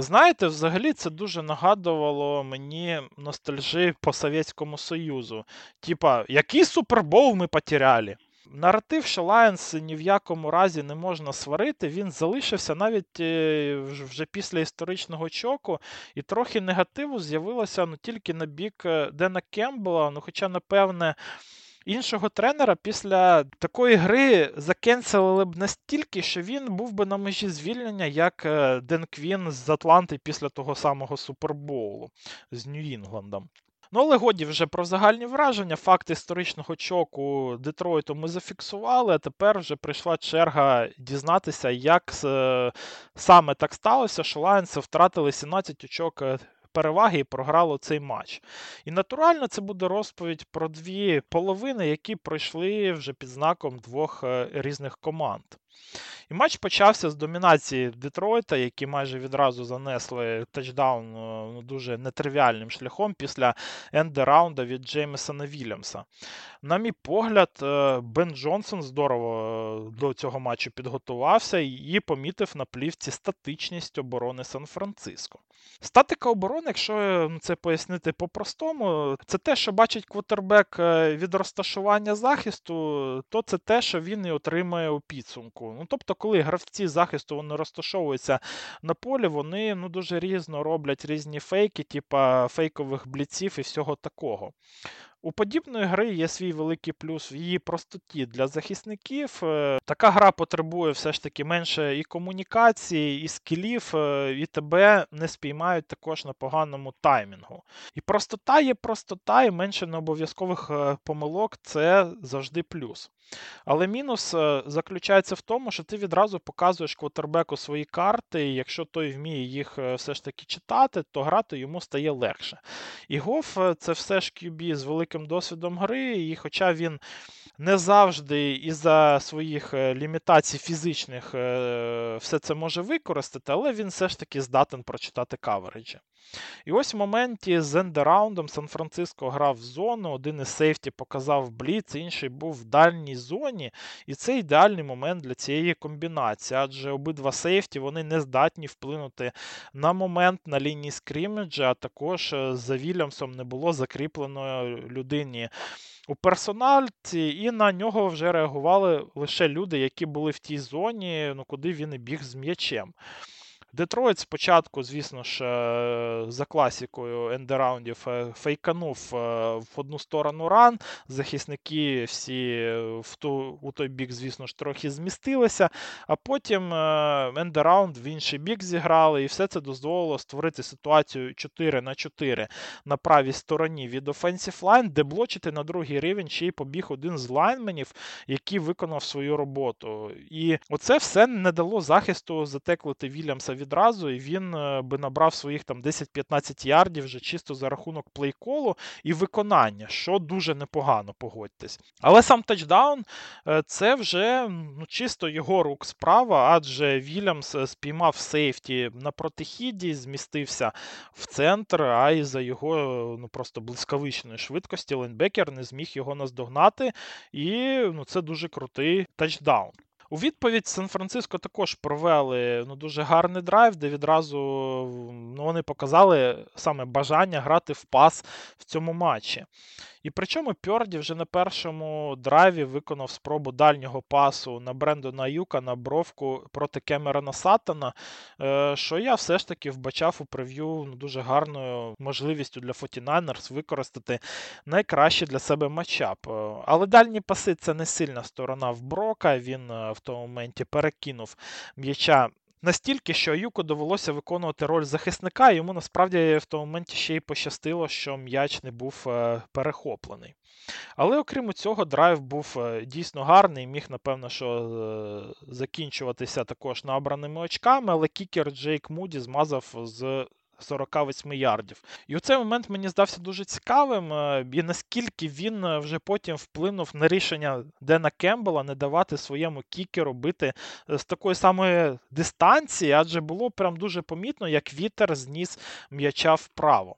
Знаєте, взагалі це дуже нагадувало мені ностальжі по Совєтському Союзу. Типа, який супербол ми потеряли? Наратив, що Lions ні в якому разі не можна сварити, він залишився навіть е, вже після історичного чоку, і трохи негативу з'явилося ну, тільки на бік е, Дена Кембела. Ну, хоча, напевне, іншого тренера після такої гри закенселили б настільки, що він був би на межі звільнення, як е, Ден Квін з Атланти після того самого Супербоулу з Нью-Інгландом. Ну, але годі вже про загальні враження. Факт історичного чоку Детройту ми зафіксували, а тепер вже прийшла черга дізнатися, як саме так сталося, що Лайонси втратили 17 очок е, переваги і програло цей матч. І натурально це буде розповідь про дві половини, які пройшли вже під знаком двох е, різних команд. І матч почався з домінації Детройта, які майже відразу занесли тачдаун е, ну, дуже нетривіальним шляхом після ендераунда від Джеймесона Вільямса. На мій погляд, е, Бен Джонсон здорово до цього матчу підготувався і помітив на плівці статичність оборони Сан-Франциско. Статика оборони, якщо ну, це пояснити по-простому, це те, що бачить квотербек е, від розташування захисту, то це те, що він і отримає у підсумку. Ну, Тобто, коли гравці захисту вони розташовуються на полі, вони ну, дуже різно роблять різні фейки, типа фейкових бліців і всього такого. У подібної гри є свій великий плюс в її простоті для захисників. Е, така гра потребує все ж таки менше і комунікації, і скілів, е, і тебе не спіймають також на поганому таймінгу. І простота є простота, і менше необов'язкових е, помилок це завжди плюс. Але мінус заключається в тому, що ти відразу показуєш квотербеку свої карти, і якщо той вміє їх все ж таки читати, то грати йому стає легше. І Гоф це все ж QB з великим великим досвідом гри, і хоча він не завжди із-за своїх е, лімітацій фізичних е, все це може використати, але він все ж таки здатен прочитати кавереджі. І ось в моменті з ендераундом Сан-Франциско грав в зону, один із сейфті показав бліц, інший був в дальній зоні. І це ідеальний момент для цієї комбінації, адже обидва сейфті вони не здатні вплинути на момент на лінії скрімеджа, а також е, за Вільямсом не було закріпленої людині у персональці, і на нього вже реагували лише люди, які були в тій зоні, ну куди він і біг з м'ячем. Детройт спочатку, звісно ж, е, за класікою ендераундів е, фейканув е, в одну сторону ран. Захисники всі в ту, у той бік, звісно ж, трохи змістилися, а потім ендераунд в інший бік зіграли, і все це дозволило створити ситуацію 4 на 4 на правій стороні від Offensive Line, де блочити на другий рівень ще й побіг один з лайнменів, який виконав свою роботу. І оце все не дало захисту затеклити Вільямса відразу, і він е, би набрав своїх там 10-15 ярдів вже чисто за рахунок плейколу і виконання, що дуже непогано, погодьтесь. Але сам тачдаун е, це вже ну, чисто його рук справа, адже Вільямс е, спіймав сейфті на протихіді, змістився в центр, а й за його ну, просто блискавичної швидкості Ленбекер не зміг його наздогнати. І ну, це дуже крутий тачдаун. У відповідь Сан-Франциско також провели ну, дуже гарний драйв, де відразу ну, вони показали саме бажання грати в пас в цьому матчі. І причому Пьорді вже на першому драйві виконав спробу дальнього пасу на Брендона Юка на бровку проти Кемерона Саттона, е, що я все ж таки вбачав у прев'ю ну, дуже гарною можливістю для 49ers використати найкраще для себе матчап. Е, але дальні паси це не сильна сторона в Брока. Він е, в тому моменті перекинув м'яча Настільки, що Аюку довелося виконувати роль захисника, і йому насправді в тому моменті ще й пощастило, що м'яч не був е, перехоплений. Але окрім цього, драйв був е, дійсно гарний, міг, напевно, що е, закінчуватися також набраними очками, але кікер Джейк Муді змазав з 48 ярдів. І у цей момент мені здався дуже цікавим, е, і наскільки він е, вже потім вплинув на рішення Дена Кембела не давати своєму кікеру бити е, з такої самої дистанції, адже було прям дуже помітно, як вітер зніс м'яча вправо.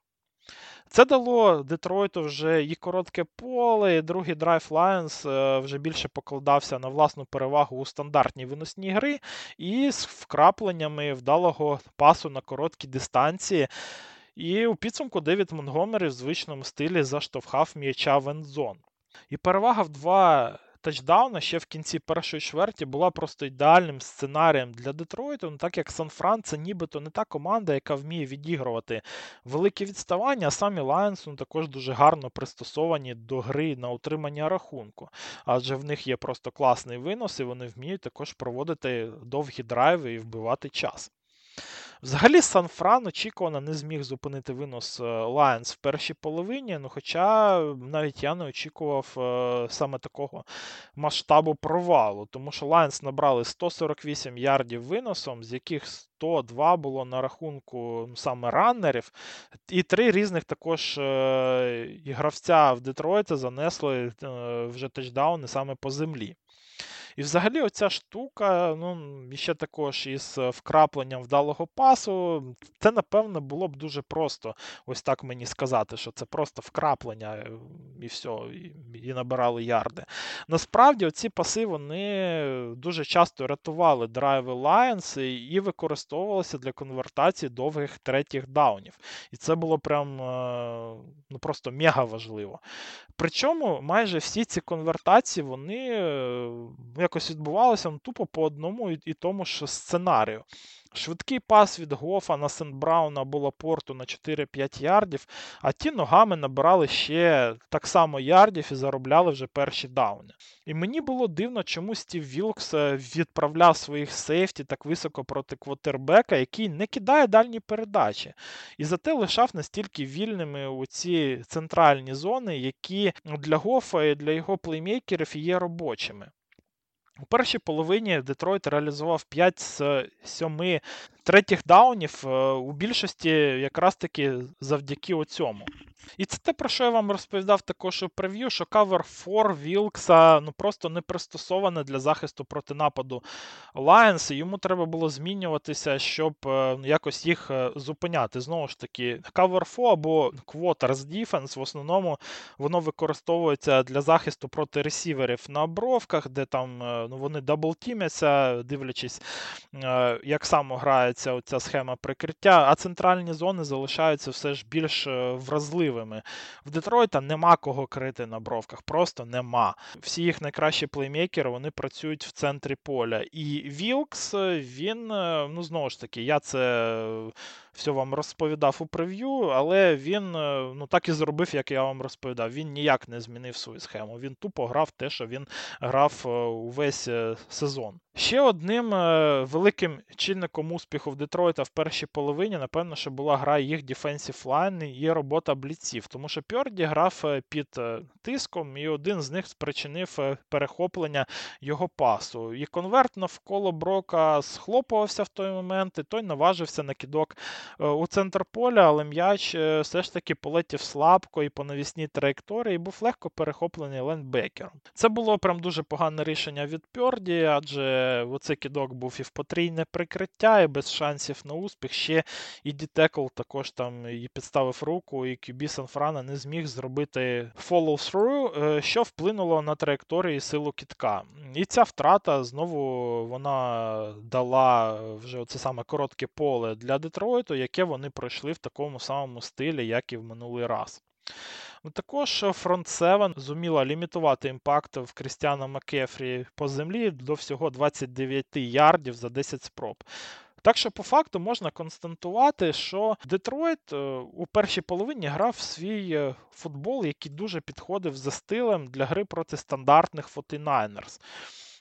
Це дало Детройту вже і коротке поле, і другий драйв Lions е, вже більше покладався на власну перевагу у стандартній виносній гри і з вкрапленнями вдалого пасу на короткі дистанції. І у підсумку Девід Монгомері в звичному стилі заштовхав м'яча в ендзон. І перевага в два тачдауна ще в кінці першої чверті була просто ідеальним сценарієм для Детройту, ну, так як Сан-Фран це нібито не та команда, яка вміє відігрувати великі відставання, а самі Lions ну, також дуже гарно пристосовані до гри на утримання рахунку. Адже в них є просто класний винос, і вони вміють також проводити довгі драйви і вбивати час. Взагалі, Сан-Фран очікувано не зміг зупинити винос Lions в першій половині, ну хоча навіть я не очікував е, саме такого масштабу провалу, тому що Lions набрали 148 ярдів виносом, з яких 102 було на рахунку саме раннерів, і три різних також е, гравця в Детройта занесли е, вже тачдауни саме по землі. І взагалі оця штука, ну, ще також із е, вкрапленням вдалого пасу, це, напевно, було б дуже просто ось так мені сказати, що це просто вкраплення е, і все, і, набирали ярди. Насправді, оці паси вони дуже часто рятували драйви Lions і використовувалися для конвертації довгих третіх даунів. І це було прям е, ну, просто мега важливо. Причому майже всі ці конвертації вони якось відбувалося ну, тупо по одному і, і тому ж сценарію. Швидкий пас від Гофа на Сент-Брауна або Лапорту на 4-5 ярдів, а ті ногами набирали ще так само ярдів і заробляли вже перші дауни. І мені було дивно, чому Стів Вілкс е, відправляв своїх сейфті так високо проти квотербека, який не кидає дальні передачі. І зате лишав настільки вільними у ці центральні зони, які для Гофа і для його плеймейкерів є робочими. У першій половині Детройт реалізував 5 з 7 третіх даунів е, у більшості якраз таки завдяки оцьому. І це те, про що я вам розповідав також у прев'ю, що Cover 4 Вілкса ну, просто не пристосоване для захисту проти нападу Lions, і йому треба було змінюватися, щоб е, якось їх е, зупиняти. Знову ж таки, Cover 4 або Quarters Defense в основному воно використовується для захисту проти ресіверів на обровках, де там е, ну, вони даблтімяться, дивлячись, як само грається оця схема прикриття, а центральні зони залишаються все ж більш вразливими важливими. В Детройта нема кого крити на бровках, просто нема. Всі їх найкращі плеймейкери вони працюють в центрі поля. І Вілкс, він, е, ну знову ж таки, я це все вам розповідав у прев'ю, але він е, ну так і зробив, як я вам розповідав. Він ніяк не змінив свою схему. Він тупо грав те, що він грав е, увесь е, сезон. Ще одним великим чинником успіху в Детройта в першій половині, напевно, що була гра їх Defensive Line і робота бліців, тому що Пьорді грав під тиском, і один з них спричинив перехоплення його пасу. І конверт навколо Брока схлопувався в той момент, і той наважився на кидок Е, у центр поля, але м'яч е, все ж таки полетів слабко і по навісній траєкторії, і був легко перехоплений лендбекером. Це було прям дуже погане рішення від Пьорді, адже оцей кидок був і в потрійне прикриття, і без шансів на успіх. Ще і Дітекл також там і підставив руку, і QB Санфрана не зміг зробити follow-through, е, що вплинуло на траєкторію і силу кітка. І ця втрата знову вона дала вже оце саме коротке поле для Детройта світу, яке вони пройшли в такому самому стилі, як і в минулий раз. Також Front 7 зуміла лімітувати імпакт в Крістіана Макефрі по землі до всього 29 ярдів за 10 спроб. Так що, по факту, можна констатувати, що Детройт е, у першій половині грав свій е, футбол, який дуже підходив за стилем для гри проти стандартних 49ers.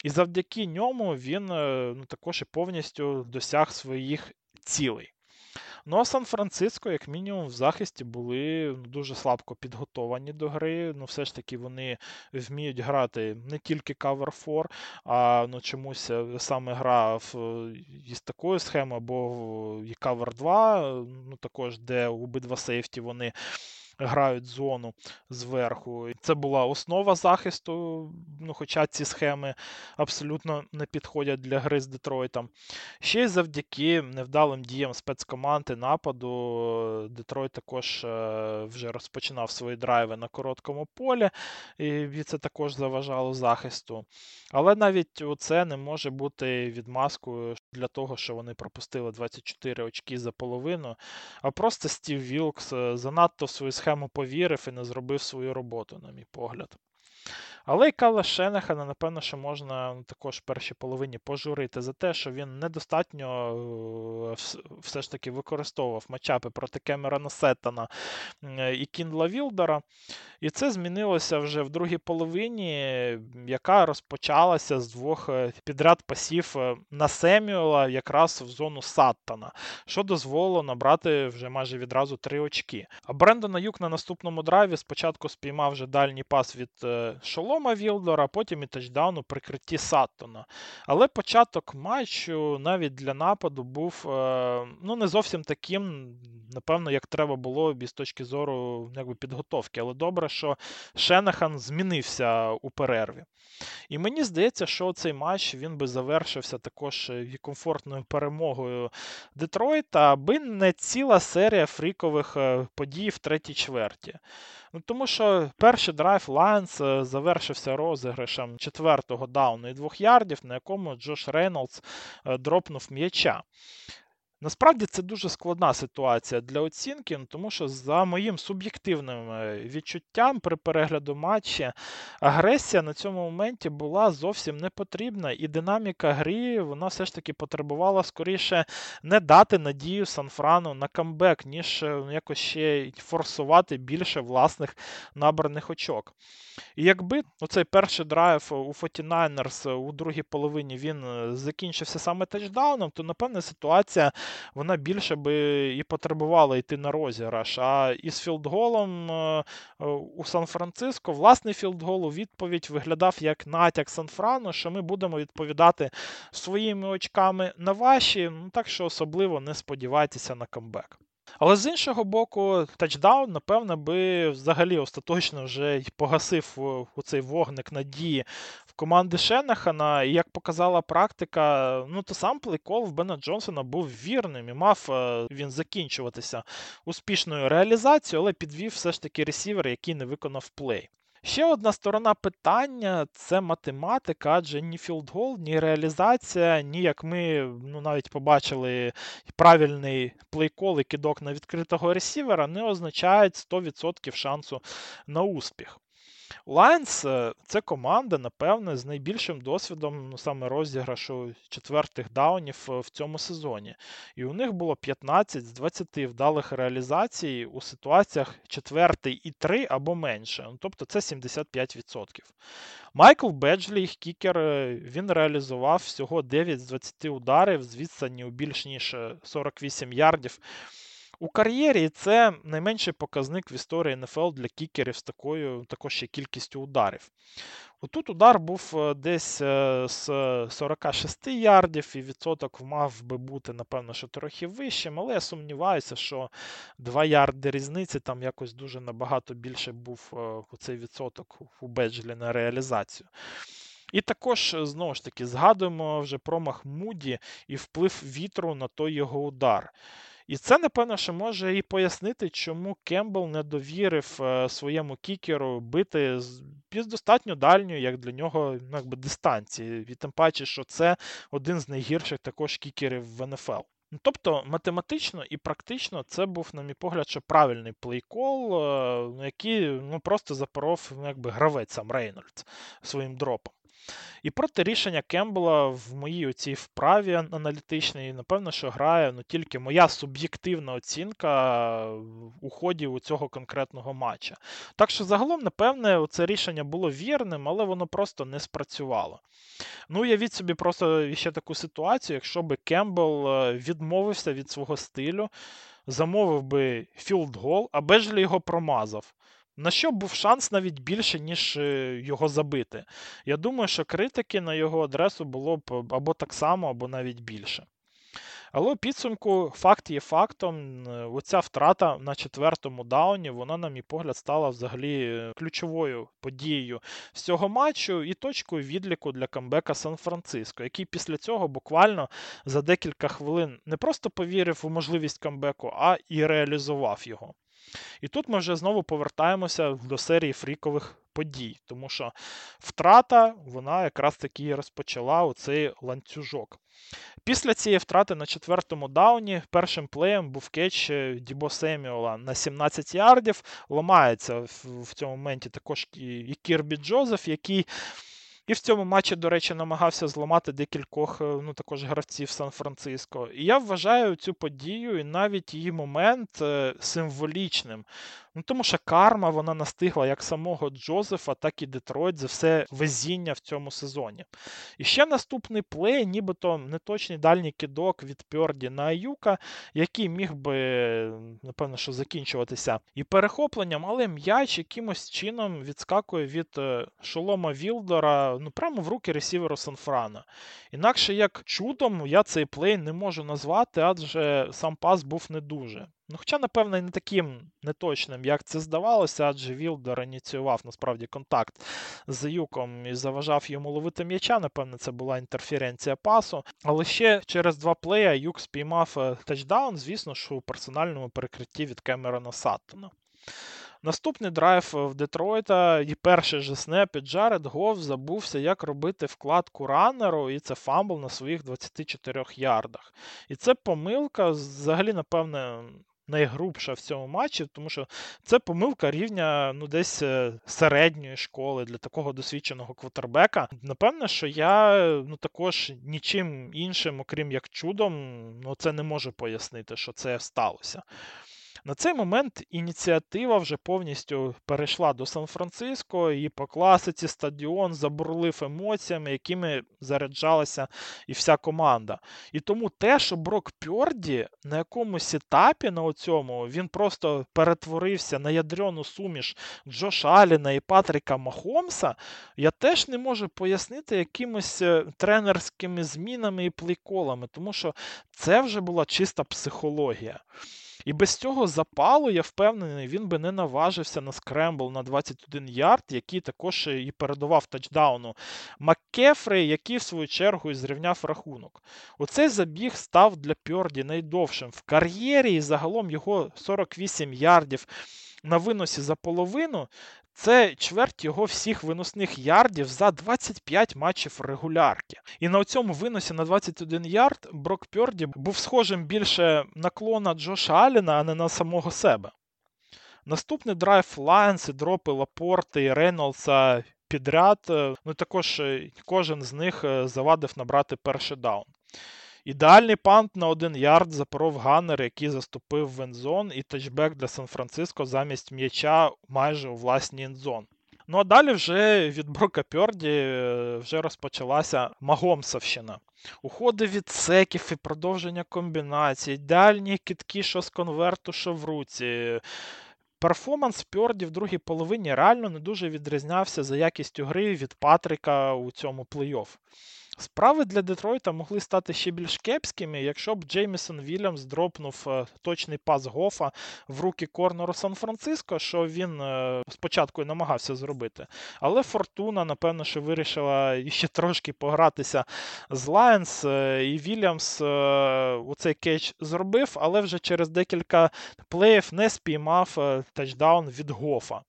І завдяки ньому він е, ну, також і повністю досяг своїх цілей. Ну а Сан-Франциско, як мінімум, в захисті були ну, дуже слабко підготовані до гри. Ну, все ж таки вони вміють грати не тільки Cover 4, а ну, чомусь е, саме гра в, із такою схемою, або і Cover 2, ну також, де обидва сейфті вони грають зону зверху. Це була основа захисту, ну, хоча ці схеми абсолютно не підходять для гри з Детройтом. Ще й завдяки невдалим діям спецкоманди нападу, Детройт також е, вже розпочинав свої драйви на короткому полі, і це також заважало захисту. Але навіть це не може бути відмазкою для того, що вони пропустили 24 очки за половину, а просто Стів Вілкс е, занадто в свою схему повірив і не зробив свою роботу, на мій погляд. Але й Кала Шенехана, напевно, що можна ну, також в першій половині пожурити за те, що він недостатньо е, все ж таки використовував матчапи проти Кемерона Сеттона і Кіндла Вілдера. І це змінилося вже в другій половині, яка розпочалася з двох е, підряд пасів е, на Семюела якраз в зону Саттона, що дозволило набрати вже майже відразу три очки. А Брендон Аюк на наступному драйві спочатку спіймав вже дальній пас від Шолома Вілдора, потім і тачдаун у прикритті Саттона. Але початок матчу навіть для нападу був е, ну, не зовсім таким, напевно, як треба було з точки зору якби, підготовки. Але добре, що Шенахан змінився у перерві. І мені здається, що цей матч він би завершився також е, комфортною перемогою Детройта, аби не ціла серія фрікових е, подій в третій чверті. Ну, Тому що перший драйв Лайнс е, завершився розіграшем четвертого дауну і двох ярдів, на якому Джош Рейнолдс дропнув м'яча. Насправді це дуже складна ситуація для оцінки, ну, тому що, за моїм суб'єктивним е, відчуттям при перегляду матчі, агресія на цьому моменті була зовсім не потрібна, і динаміка грі вона все ж таки потребувала скоріше не дати надію Санфрану на камбек, ніж е, ну, якось ще форсувати більше власних набраних очок. І якби оцей перший драйв у 49ers у другій половині він е, закінчився саме тачдауном, то напевне ситуація вона більше би і потребувала йти на розіграш. А із філдголом е, е, у Сан-Франциско власний філдгол у відповідь виглядав як натяк Сан-Франу, що ми будемо відповідати своїми очками на ваші, ну так що особливо не сподівайтеся на камбек. Але з іншого боку, тачдаун, напевно, би взагалі остаточно вже й погасив у цей вогник надії команди Шенахана. Як показала практика, ну то сам плейкол в Бена Джонсона був вірним і мав е, він закінчуватися успішною реалізацією, але підвів все ж таки ресівер, який не виконав плей. Ще одна сторона питання це математика, адже ні філдгол, ні реалізація, ні як ми ну, навіть побачили правильний плейкол і кидок на відкритого ресівера, не означають 100% шансу на успіх. Lions е, це команда, напевне, з найбільшим досвідом ну, саме розіграшу четвертих даунів е, в цьому сезоні. І у них було 15 з 20 вдалих реалізацій у ситуаціях четвертий і 3 або менше. Ну, Тобто це 75%. Майкл Беджлі, їх кікер, е, він реалізував всього 9 з 20 ударів з відстані у більш ніж 48 ярдів. У кар'єрі це найменший показник в історії НФЛ для кікерів з такою також ще кількістю ударів. Отут удар був е, десь е, з 46 ярдів, і відсоток мав би бути, напевно, що трохи вищим, але я сумніваюся, що 2 ярди різниці там якось дуже набагато більше був е, цей відсоток у Беджлі на реалізацію. І також, знову ж таки, згадуємо вже промах Муді і вплив вітру на той його удар. І це, напевно, що може і пояснити, чому Кембл не довірив е, своєму кікеру бити з достатньо дальньої, як для нього, ну, якби дистанції. І тим паче, що це один з найгірших також кікерів в НФЛ. Ну, тобто математично і практично це був, на мій погляд, що правильний плейкол, е, який ну, просто запоров ну, якби гравець сам Рейнольдс своїм дропом. І проти рішення Кембла в моїй оцій вправі аналітичній, напевно, що грає ну, тільки моя суб'єктивна оцінка у ході у цього конкретного матча. Так що, загалом, напевне, це рішення було вірним, але воно просто не спрацювало. Ну, уявіть собі просто ще таку ситуацію, якщо би Кембл е, відмовився від свого стилю, замовив би філдгол, а Беджлі його промазав на що був шанс навіть більше, ніж е, його забити. Я думаю, що критики на його адресу було б або так само, або навіть більше. Але у підсумку факт є фактом. Е, оця втрата на четвертому дауні, вона, на мій погляд, стала взагалі е, ключовою подією з цього матчу і точкою відліку для камбека Сан-Франциско, який після цього буквально за декілька хвилин не просто повірив у можливість камбеку, а і реалізував його. І тут ми вже знову повертаємося до серії фрікових подій, тому що втрата, вона якраз таки розпочала оцей ланцюжок. Після цієї втрати на четвертому дауні першим плеєм був кетч е, Дібо Семіола на 17 ярдів. Ламається в цьому моменті також і Кірбі Джозеф, який і в цьому матчі, до речі, намагався зламати декількох е, ну, також гравців Сан-Франциско. І я вважаю цю подію і навіть її момент е, символічним. Ну, Тому що карма вона настигла як самого Джозефа, так і Детройт за все везіння в цьому сезоні. І ще наступний плей, нібито неточний дальній кидок від Пьорді на Аюка, який міг би, напевно, що закінчуватися і перехопленням, але м'яч якимось чином відскакує від е, шолома Вілдора ну, прямо в руки ресіверу Санфрана. Інакше як чудом я цей плей не можу назвати, адже сам пас був не дуже. Ну, Хоча, напевно, не таким неточним, як це здавалося, адже Вілдер ініціював насправді контакт з Аюком і заважав йому ловити м'яча. Напевно, це була інтерференція пасу. Але ще через два плея Аюк спіймав е, тачдаун, звісно, що у персональному перекритті від Кемерона Саттона. Наступний драйв в Детройта і перший же снеп, і Джаред Гов забувся, як робити вкладку раннеру, і це фамбл на своїх 24 ярдах. І це помилка, взагалі, напевне, найгрубша в цьому матчі, тому що це помилка рівня ну, десь е, середньої школи для такого досвідченого квотербека. Напевне, що я ну, також нічим іншим, окрім як чудом, ну, це не можу пояснити, що це сталося. На цей момент ініціатива вже повністю перейшла до Сан-Франциско, і по класиці стадіон забурлив емоціями, якими заряджалася і вся команда. І тому те, що Брок Пьорді на якомусь етапі на цьому він просто перетворився на ядрену суміш Джоша Аліна і Патріка Махомса, я теж не можу пояснити якимось е, тренерськими змінами і плейколами, тому що це вже була чиста психологія. І без цього запалу, я впевнений, він би не наважився на скрембл на 21 ярд, який також і передавав тачдауну Маккефри, який, в свою чергу, і зрівняв рахунок. Оцей забіг став для Пьорді найдовшим в кар'єрі, і загалом його 48 ярдів на виносі за половину. Це чверть його всіх виносних ярдів за 25 матчів регулярки. І на цьому виносі на 21 ярд Брок Пьорді був схожим більше на клона Джоша Аллена, а не на самого себе. Наступний драйв Лайонс і дропи Лапорти і Рейнолдса підряд. Е, ну також е, кожен з них е, завадив набрати перший даун. Ідеальний пант на один ярд запоров Ганнер, який заступив в ендзон, і тачбек для Сан-Франциско замість м'яча майже у власній ендзон. Ну а далі вже від Брока Пьорді е, вже розпочалася Магомсовщина. Уходи від секів і продовження комбінацій, ідеальні китки, що з конверту, що в руці. Перформанс Пьорді в другій половині реально не дуже відрізнявся за якістю гри від Патрика у цьому плей-офф. Справи для Детройта могли стати ще більш кепськими, якщо б Джеймісон Вільямс дропнув е, точний пас Гофа в руки Корнеру Сан-Франциско, що він е, спочатку і намагався зробити. Але Фортуна, напевно, що вирішила ще трошки погратися з Лайонс, е, і Вільямс у цей кетч зробив, але вже через декілька плеїв не спіймав тачдаун від Гофа.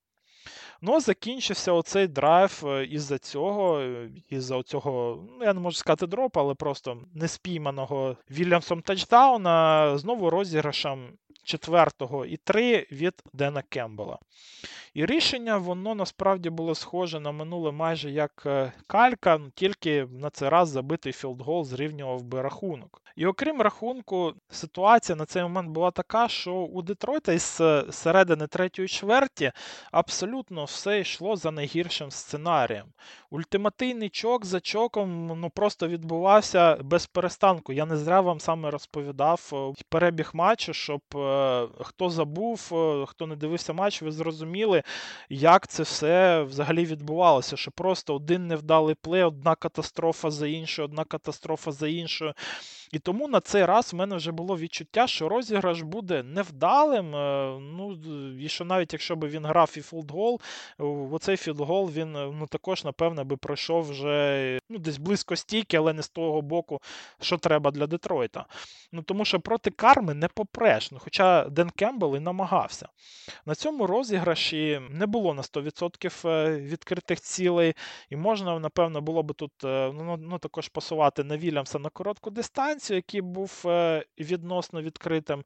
Ну, закінчився оцей драйв е, із-за цього, е, із-за цього, ну я не можу сказати дроп, але просто неспійманого Вільямсом тачдауна, знову розіграшем четвертого і три від Дена Кембела. І рішення воно насправді було схоже на минуле майже як е, калька, тільки на цей раз забитий філдгол зрівнював би рахунок. І окрім рахунку, ситуація на цей момент була така, що у Детройта із середини третьої чверті абсолютно все йшло за найгіршим сценарієм. Ультимативний чок за чоком ну просто відбувався без перестанку. Я не зря вам саме розповідав е, перебіг матчу, щоб е, хто забув, е, хто не дивився матч, ви зрозуміли, як це все взагалі відбувалося. Що просто один невдалий плей, одна катастрофа за іншою, одна катастрофа за іншою. І тому на цей раз в мене вже було відчуття, що розіграш буде невдалим. Е, ну, І що навіть якщо б він грав і філдгол, оцей філдгол він ну, також, напевне, би пройшов вже ну, десь близько стійки, але не з того боку, що треба для Детройта. Ну, Тому що проти карми не попреш. Ну, Хоча Ден Кембл і намагався. На цьому розіграші не було на 100% е, відкритих цілей, і можна, напевно, було би тут е, ну, ну, також пасувати на Вільямса на коротку дистанцію, який був е, відносно відкритим.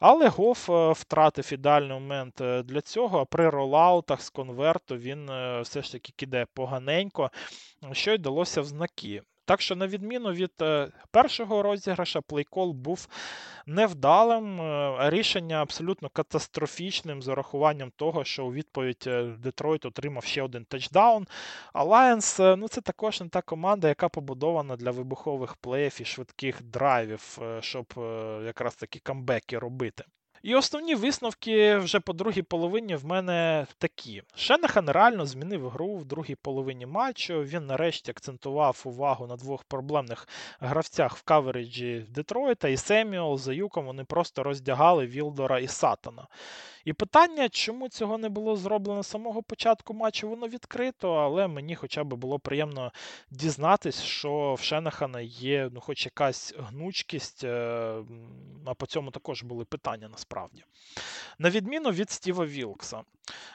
Але Гоф втратив ідеальний момент для цього, при ролаутах з конверту він все ж таки кидає поганенько, що й далося в знаки. Так що, на відміну від е, першого розіграша, плейкол був невдалим, рішення абсолютно катастрофічним з урахуванням того, що у відповідь е, Детройт отримав ще один тачдаун. Алайенс ну, це також не та команда, яка побудована для вибухових плеїв і швидких драйвів, е, щоб якраз такі камбеки робити. І основні висновки вже по другій половині в мене такі. Шенахан реально змінив гру в другій половині матчу. Він нарешті акцентував увагу на двох проблемних гравцях в кавереджі Детройта і Семюел за юком вони просто роздягали Вілдора і Сатана. І питання, чому цього не було зроблено з самого початку матчу, воно відкрито, але мені хоча б було приємно дізнатись, що в Шенахана є ну, хоч якась гнучкість, е, а по цьому також були питання насправді. На відміну від Стіва Вілкса.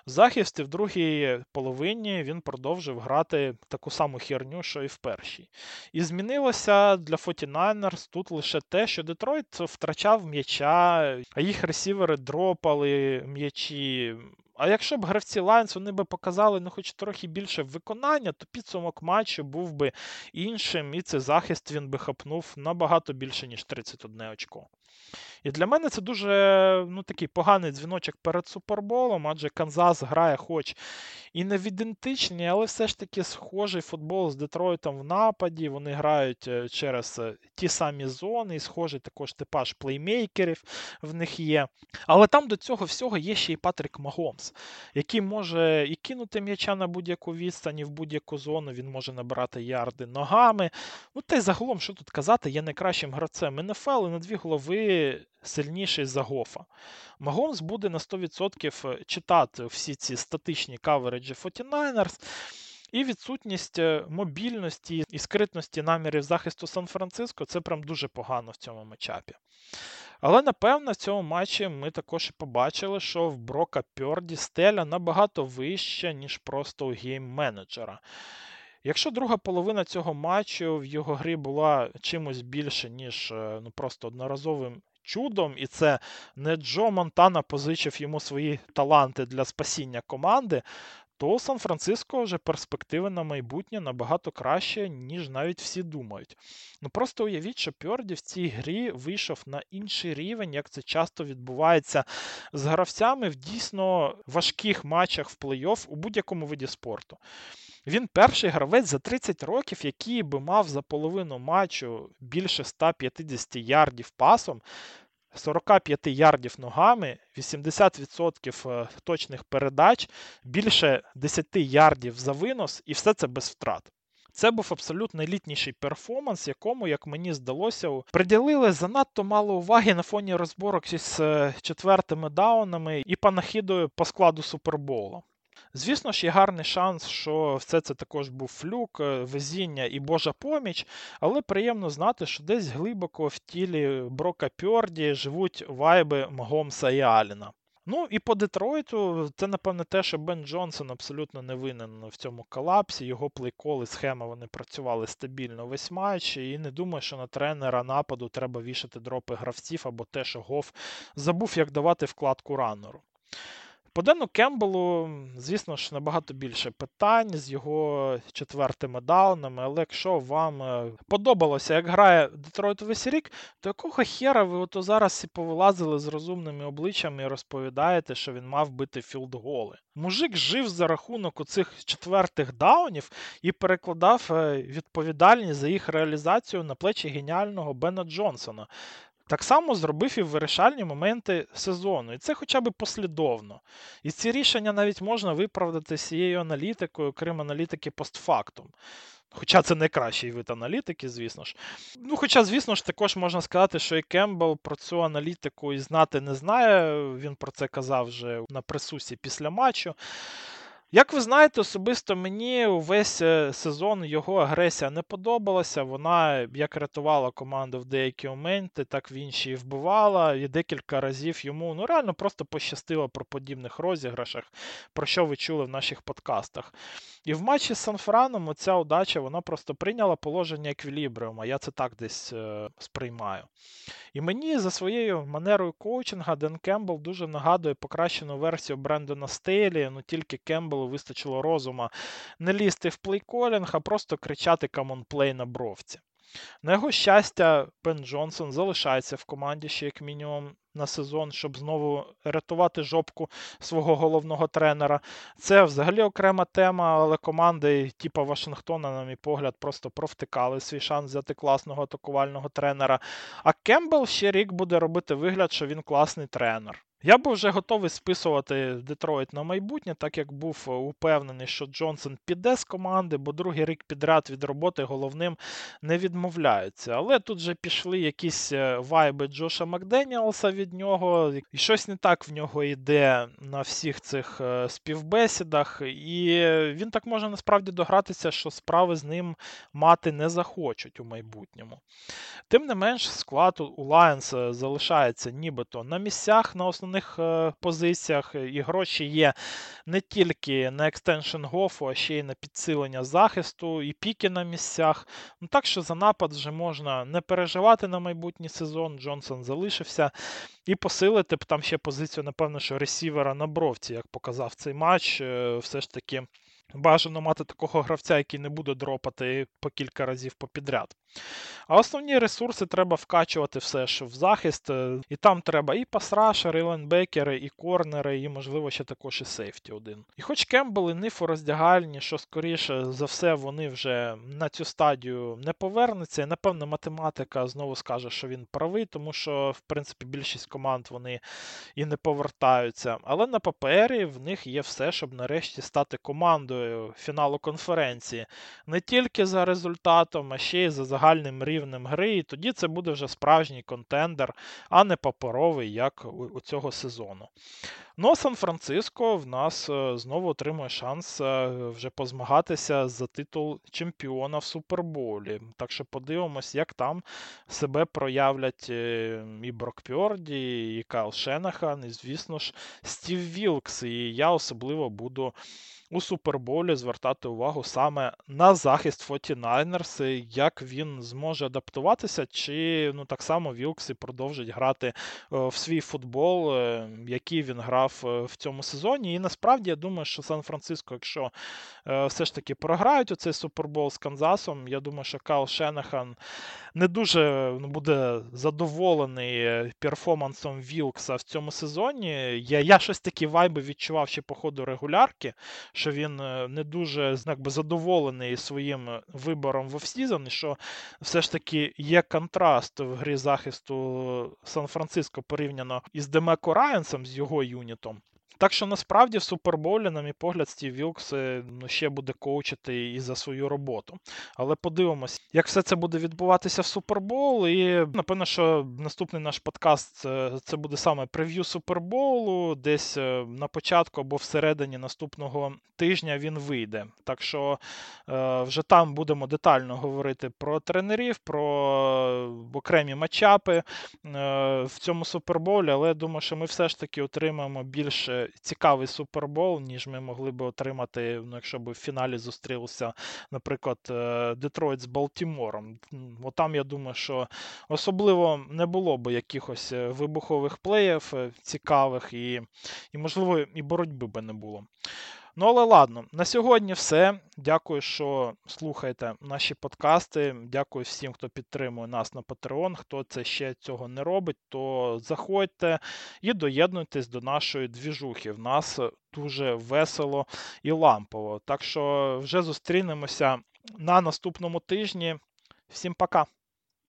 В захисті в другій половині він продовжив грати таку саму херню, що і в першій. І змінилося для 49ers тут лише те, що Детройт втрачав м'яча, а їх ресівери дропали м'ячі. А якщо б гравці Лайнс вони би показали ну, хоч трохи більше виконання, то підсумок матчу був би іншим, і цей захист він би хапнув набагато більше, ніж 31 очко. І для мене це дуже ну, такий поганий дзвіночок перед Суперболом, адже Канзас грає хоч і не в ідентичній, але все ж таки схожий футбол з Детройтом в нападі. Вони грають е, через е, ті самі зони, і схожий також типаж плеймейкерів в них є. Але там до цього всього є ще й Патрік Магомс, який може і кинути м'яча на будь-яку відстань, і в будь-яку зону, він може набирати ярди ногами. Ну та й загалом, що тут казати, є найкращим гравцем НФЛ і на дві голови сильніший за Гофа. Магомс буде на 100% е, читати всі ці статичні кавереджі 49ers. І відсутність е, мобільності і скритності намірів захисту Сан-Франциско це прям дуже погано в цьому матчапі. Але напевно в цьому матчі ми також і побачили, що в Брока Пьорді стеля набагато вища, ніж просто у гейм-менеджера. Якщо друга половина цього матчу в його грі була чимось більше, ніж е, ну, просто одноразовим чудом, і це не Джо Монтана позичив йому свої таланти для спасіння команди, то Сан-Франциско вже перспективи на майбутнє набагато краще, ніж навіть всі думають. Ну просто уявіть, що Пьорді в цій грі вийшов на інший рівень, як це часто відбувається з гравцями в дійсно важких матчах в плей-офф у будь-якому виді спорту. Він перший гравець за 30 років, який би мав за половину матчу більше 150 ярдів пасом, 45 ярдів ногами, 80% е, точних передач, більше 10 ярдів за винос, і все це без втрат. Це був абсолютно елітніший перформанс, якому, як мені здалося, приділили занадто мало уваги на фоні розборок із е, четвертими даунами і панахідою по складу Супербола. Звісно ж, є гарний шанс, що все це також був флюк, е, везіння і Божа поміч, але приємно знати, що десь глибоко в тілі Брока Пьорді живуть вайби Магомса і Аліна. Ну і по Детройту, це, напевне, те, що Бен Джонсон абсолютно не винен в цьому колапсі. Його плейколи, схема вони працювали стабільно весь матч. І не думаю, що на тренера нападу треба вішати дропи гравців або те, що Гоф забув, як давати вкладку раннеру. По Дену Кембелу, звісно ж, набагато більше питань з його четвертими даунами, але якщо вам е, подобалося, як грає Детройт весь рік, то якого хера ви ото зараз і повилазили з розумними обличчями і розповідаєте, що він мав бити філдголи? Мужик жив за рахунок оцих четвертих даунів і перекладав е, відповідальність за їх реалізацію на плечі геніального Бена Джонсона. Так само зробив і вирішальні моменти сезону. І це хоча б послідовно. І ці рішення навіть можна виправдати цією аналітикою, крім аналітики постфактум. Хоча це найкращий вид аналітики, звісно ж. Ну, Хоча, звісно ж, також можна сказати, що і Кембл про цю аналітику і знати не знає. Він про це казав вже на присусі після матчу. Як ви знаєте, особисто мені увесь е, сезон його агресія не подобалася. Вона як рятувала команду в деякі моменти, так в інші і вбивала. І декілька разів йому ну реально просто пощастило про подібних розіграшах, про що ви чули в наших подкастах. І в матчі з Сан-Франом оця удача вона просто прийняла положення еквілібріума. Я це так десь е, сприймаю. І мені за своєю манерою коучинга Ден Кембл дуже нагадує покращену версію Брендона Стейлі, ну тільки Кемблу вистачило розума не лізти в плейколінг, а просто кричати come on, play на бровці. На його щастя, Бен Джонсон залишається в команді ще як мінімум на сезон, щоб знову рятувати жопку свого головного тренера. Це взагалі окрема тема, але команди, типу Вашингтона, на мій погляд, просто провтикали свій шанс взяти класного атакувального тренера. А Кембл ще рік буде робити вигляд, що він класний тренер. Я був вже готовий списувати Детройт на майбутнє, так як був упевнений, що Джонсон піде з команди, бо другий рік підряд від роботи головним не відмовляються. Але тут вже пішли якісь е, вайби Джоша Макденіалса від нього, і щось не так в нього йде на всіх цих е, співбесідах. І він так може насправді догратися, що справи з ним мати не захочуть у майбутньому. Тим не менш, склад у Lions залишається нібито на місцях на основному основних е, позиціях, і гроші є не тільки на екстеншн гофу, а ще й на підсилення захисту, і піки на місцях. Ну Так що за напад вже можна не переживати на майбутній сезон. Джонсон залишився. І посилити б там ще позицію, напевно, що ресівера на бровці, як показав цей матч, е, все ж таки. Бажано мати такого гравця, який не буде дропати по кілька разів попідряд. А основні ресурси треба вкачувати все ж в захист. Е, і там треба і пасрашери, і ленбекери, і корнери, і, можливо, ще також і сейфті один. І хоч Кембл і Ниф у роздягальні, що скоріше за все вони вже на цю стадію не повернуться. І, напевно, математика знову скаже, що він правий, тому що, в принципі, більшість команд вони і не повертаються. Але на папері в них є все, щоб нарешті стати командою фіналу конференції. Не тільки за результатом, а ще й за загальним рівнем гри. І тоді це буде вже справжній контендер, а не паперовий, як у цього сезону. Ну, Сан-Франциско в нас е, знову отримує шанс е, вже позмагатися за титул чемпіона в Суперболі. Так що подивимось, як там себе проявлять е, і Брок Пьорді, і Кайл Шенахан, і, звісно ж, Стів Вілкс. І я особливо буду у Суперболі звертати увагу саме на захист 49ers, як він зможе адаптуватися, чи ну так само Вілкси продовжить грати в свій футбол, який він грав е, в цьому сезоні. І насправді я думаю, що Сан-Франциско, якщо все ж таки програють у цей супербол з Канзасом, я думаю, що Кайл Шенахан не дуже ну, буде задоволений перформансом Вілкса в цьому сезоні. Я я щось такі вайби відчував ще по ходу регулярки що він е, не дуже би, задоволений своїм е, вибором в офсізон, і що все ж таки є контраст в грі захисту Сан-Франциско порівняно із Демеко Райансом, з його минулим. Так що насправді в Суперболі, на мій погляд, Стів Вілкс е, ну, ще буде коучити і за свою роботу. Але подивимось, як все це буде відбуватися в Супербол. І напевно, що наступний наш подкаст е, це буде саме прев'ю Суперболу, десь е, на початку або всередині наступного тижня він вийде. Так що вже там будемо детально говорити про тренерів, про окремі матчапи в цьому суперболі, але я думаю, що ми все ж таки отримаємо більше цікавий супербол, ніж ми могли би отримати, ну, якщо б в фіналі зустрілися, наприклад, е, Детройт з Балтімором. Бо там, я думаю, що особливо не було б якихось е, вибухових плеїв е, цікавих, і, і можливо, і боротьби би не було. Ну, але ладно, на сьогодні все. Дякую, що слухаєте наші подкасти. Дякую всім, хто підтримує нас на Patreon. Хто це ще цього не робить, то заходьте і доєднуйтесь до нашої двіжухи. В нас дуже весело і лампово. Так що вже зустрінемося на наступному тижні. Всім пока!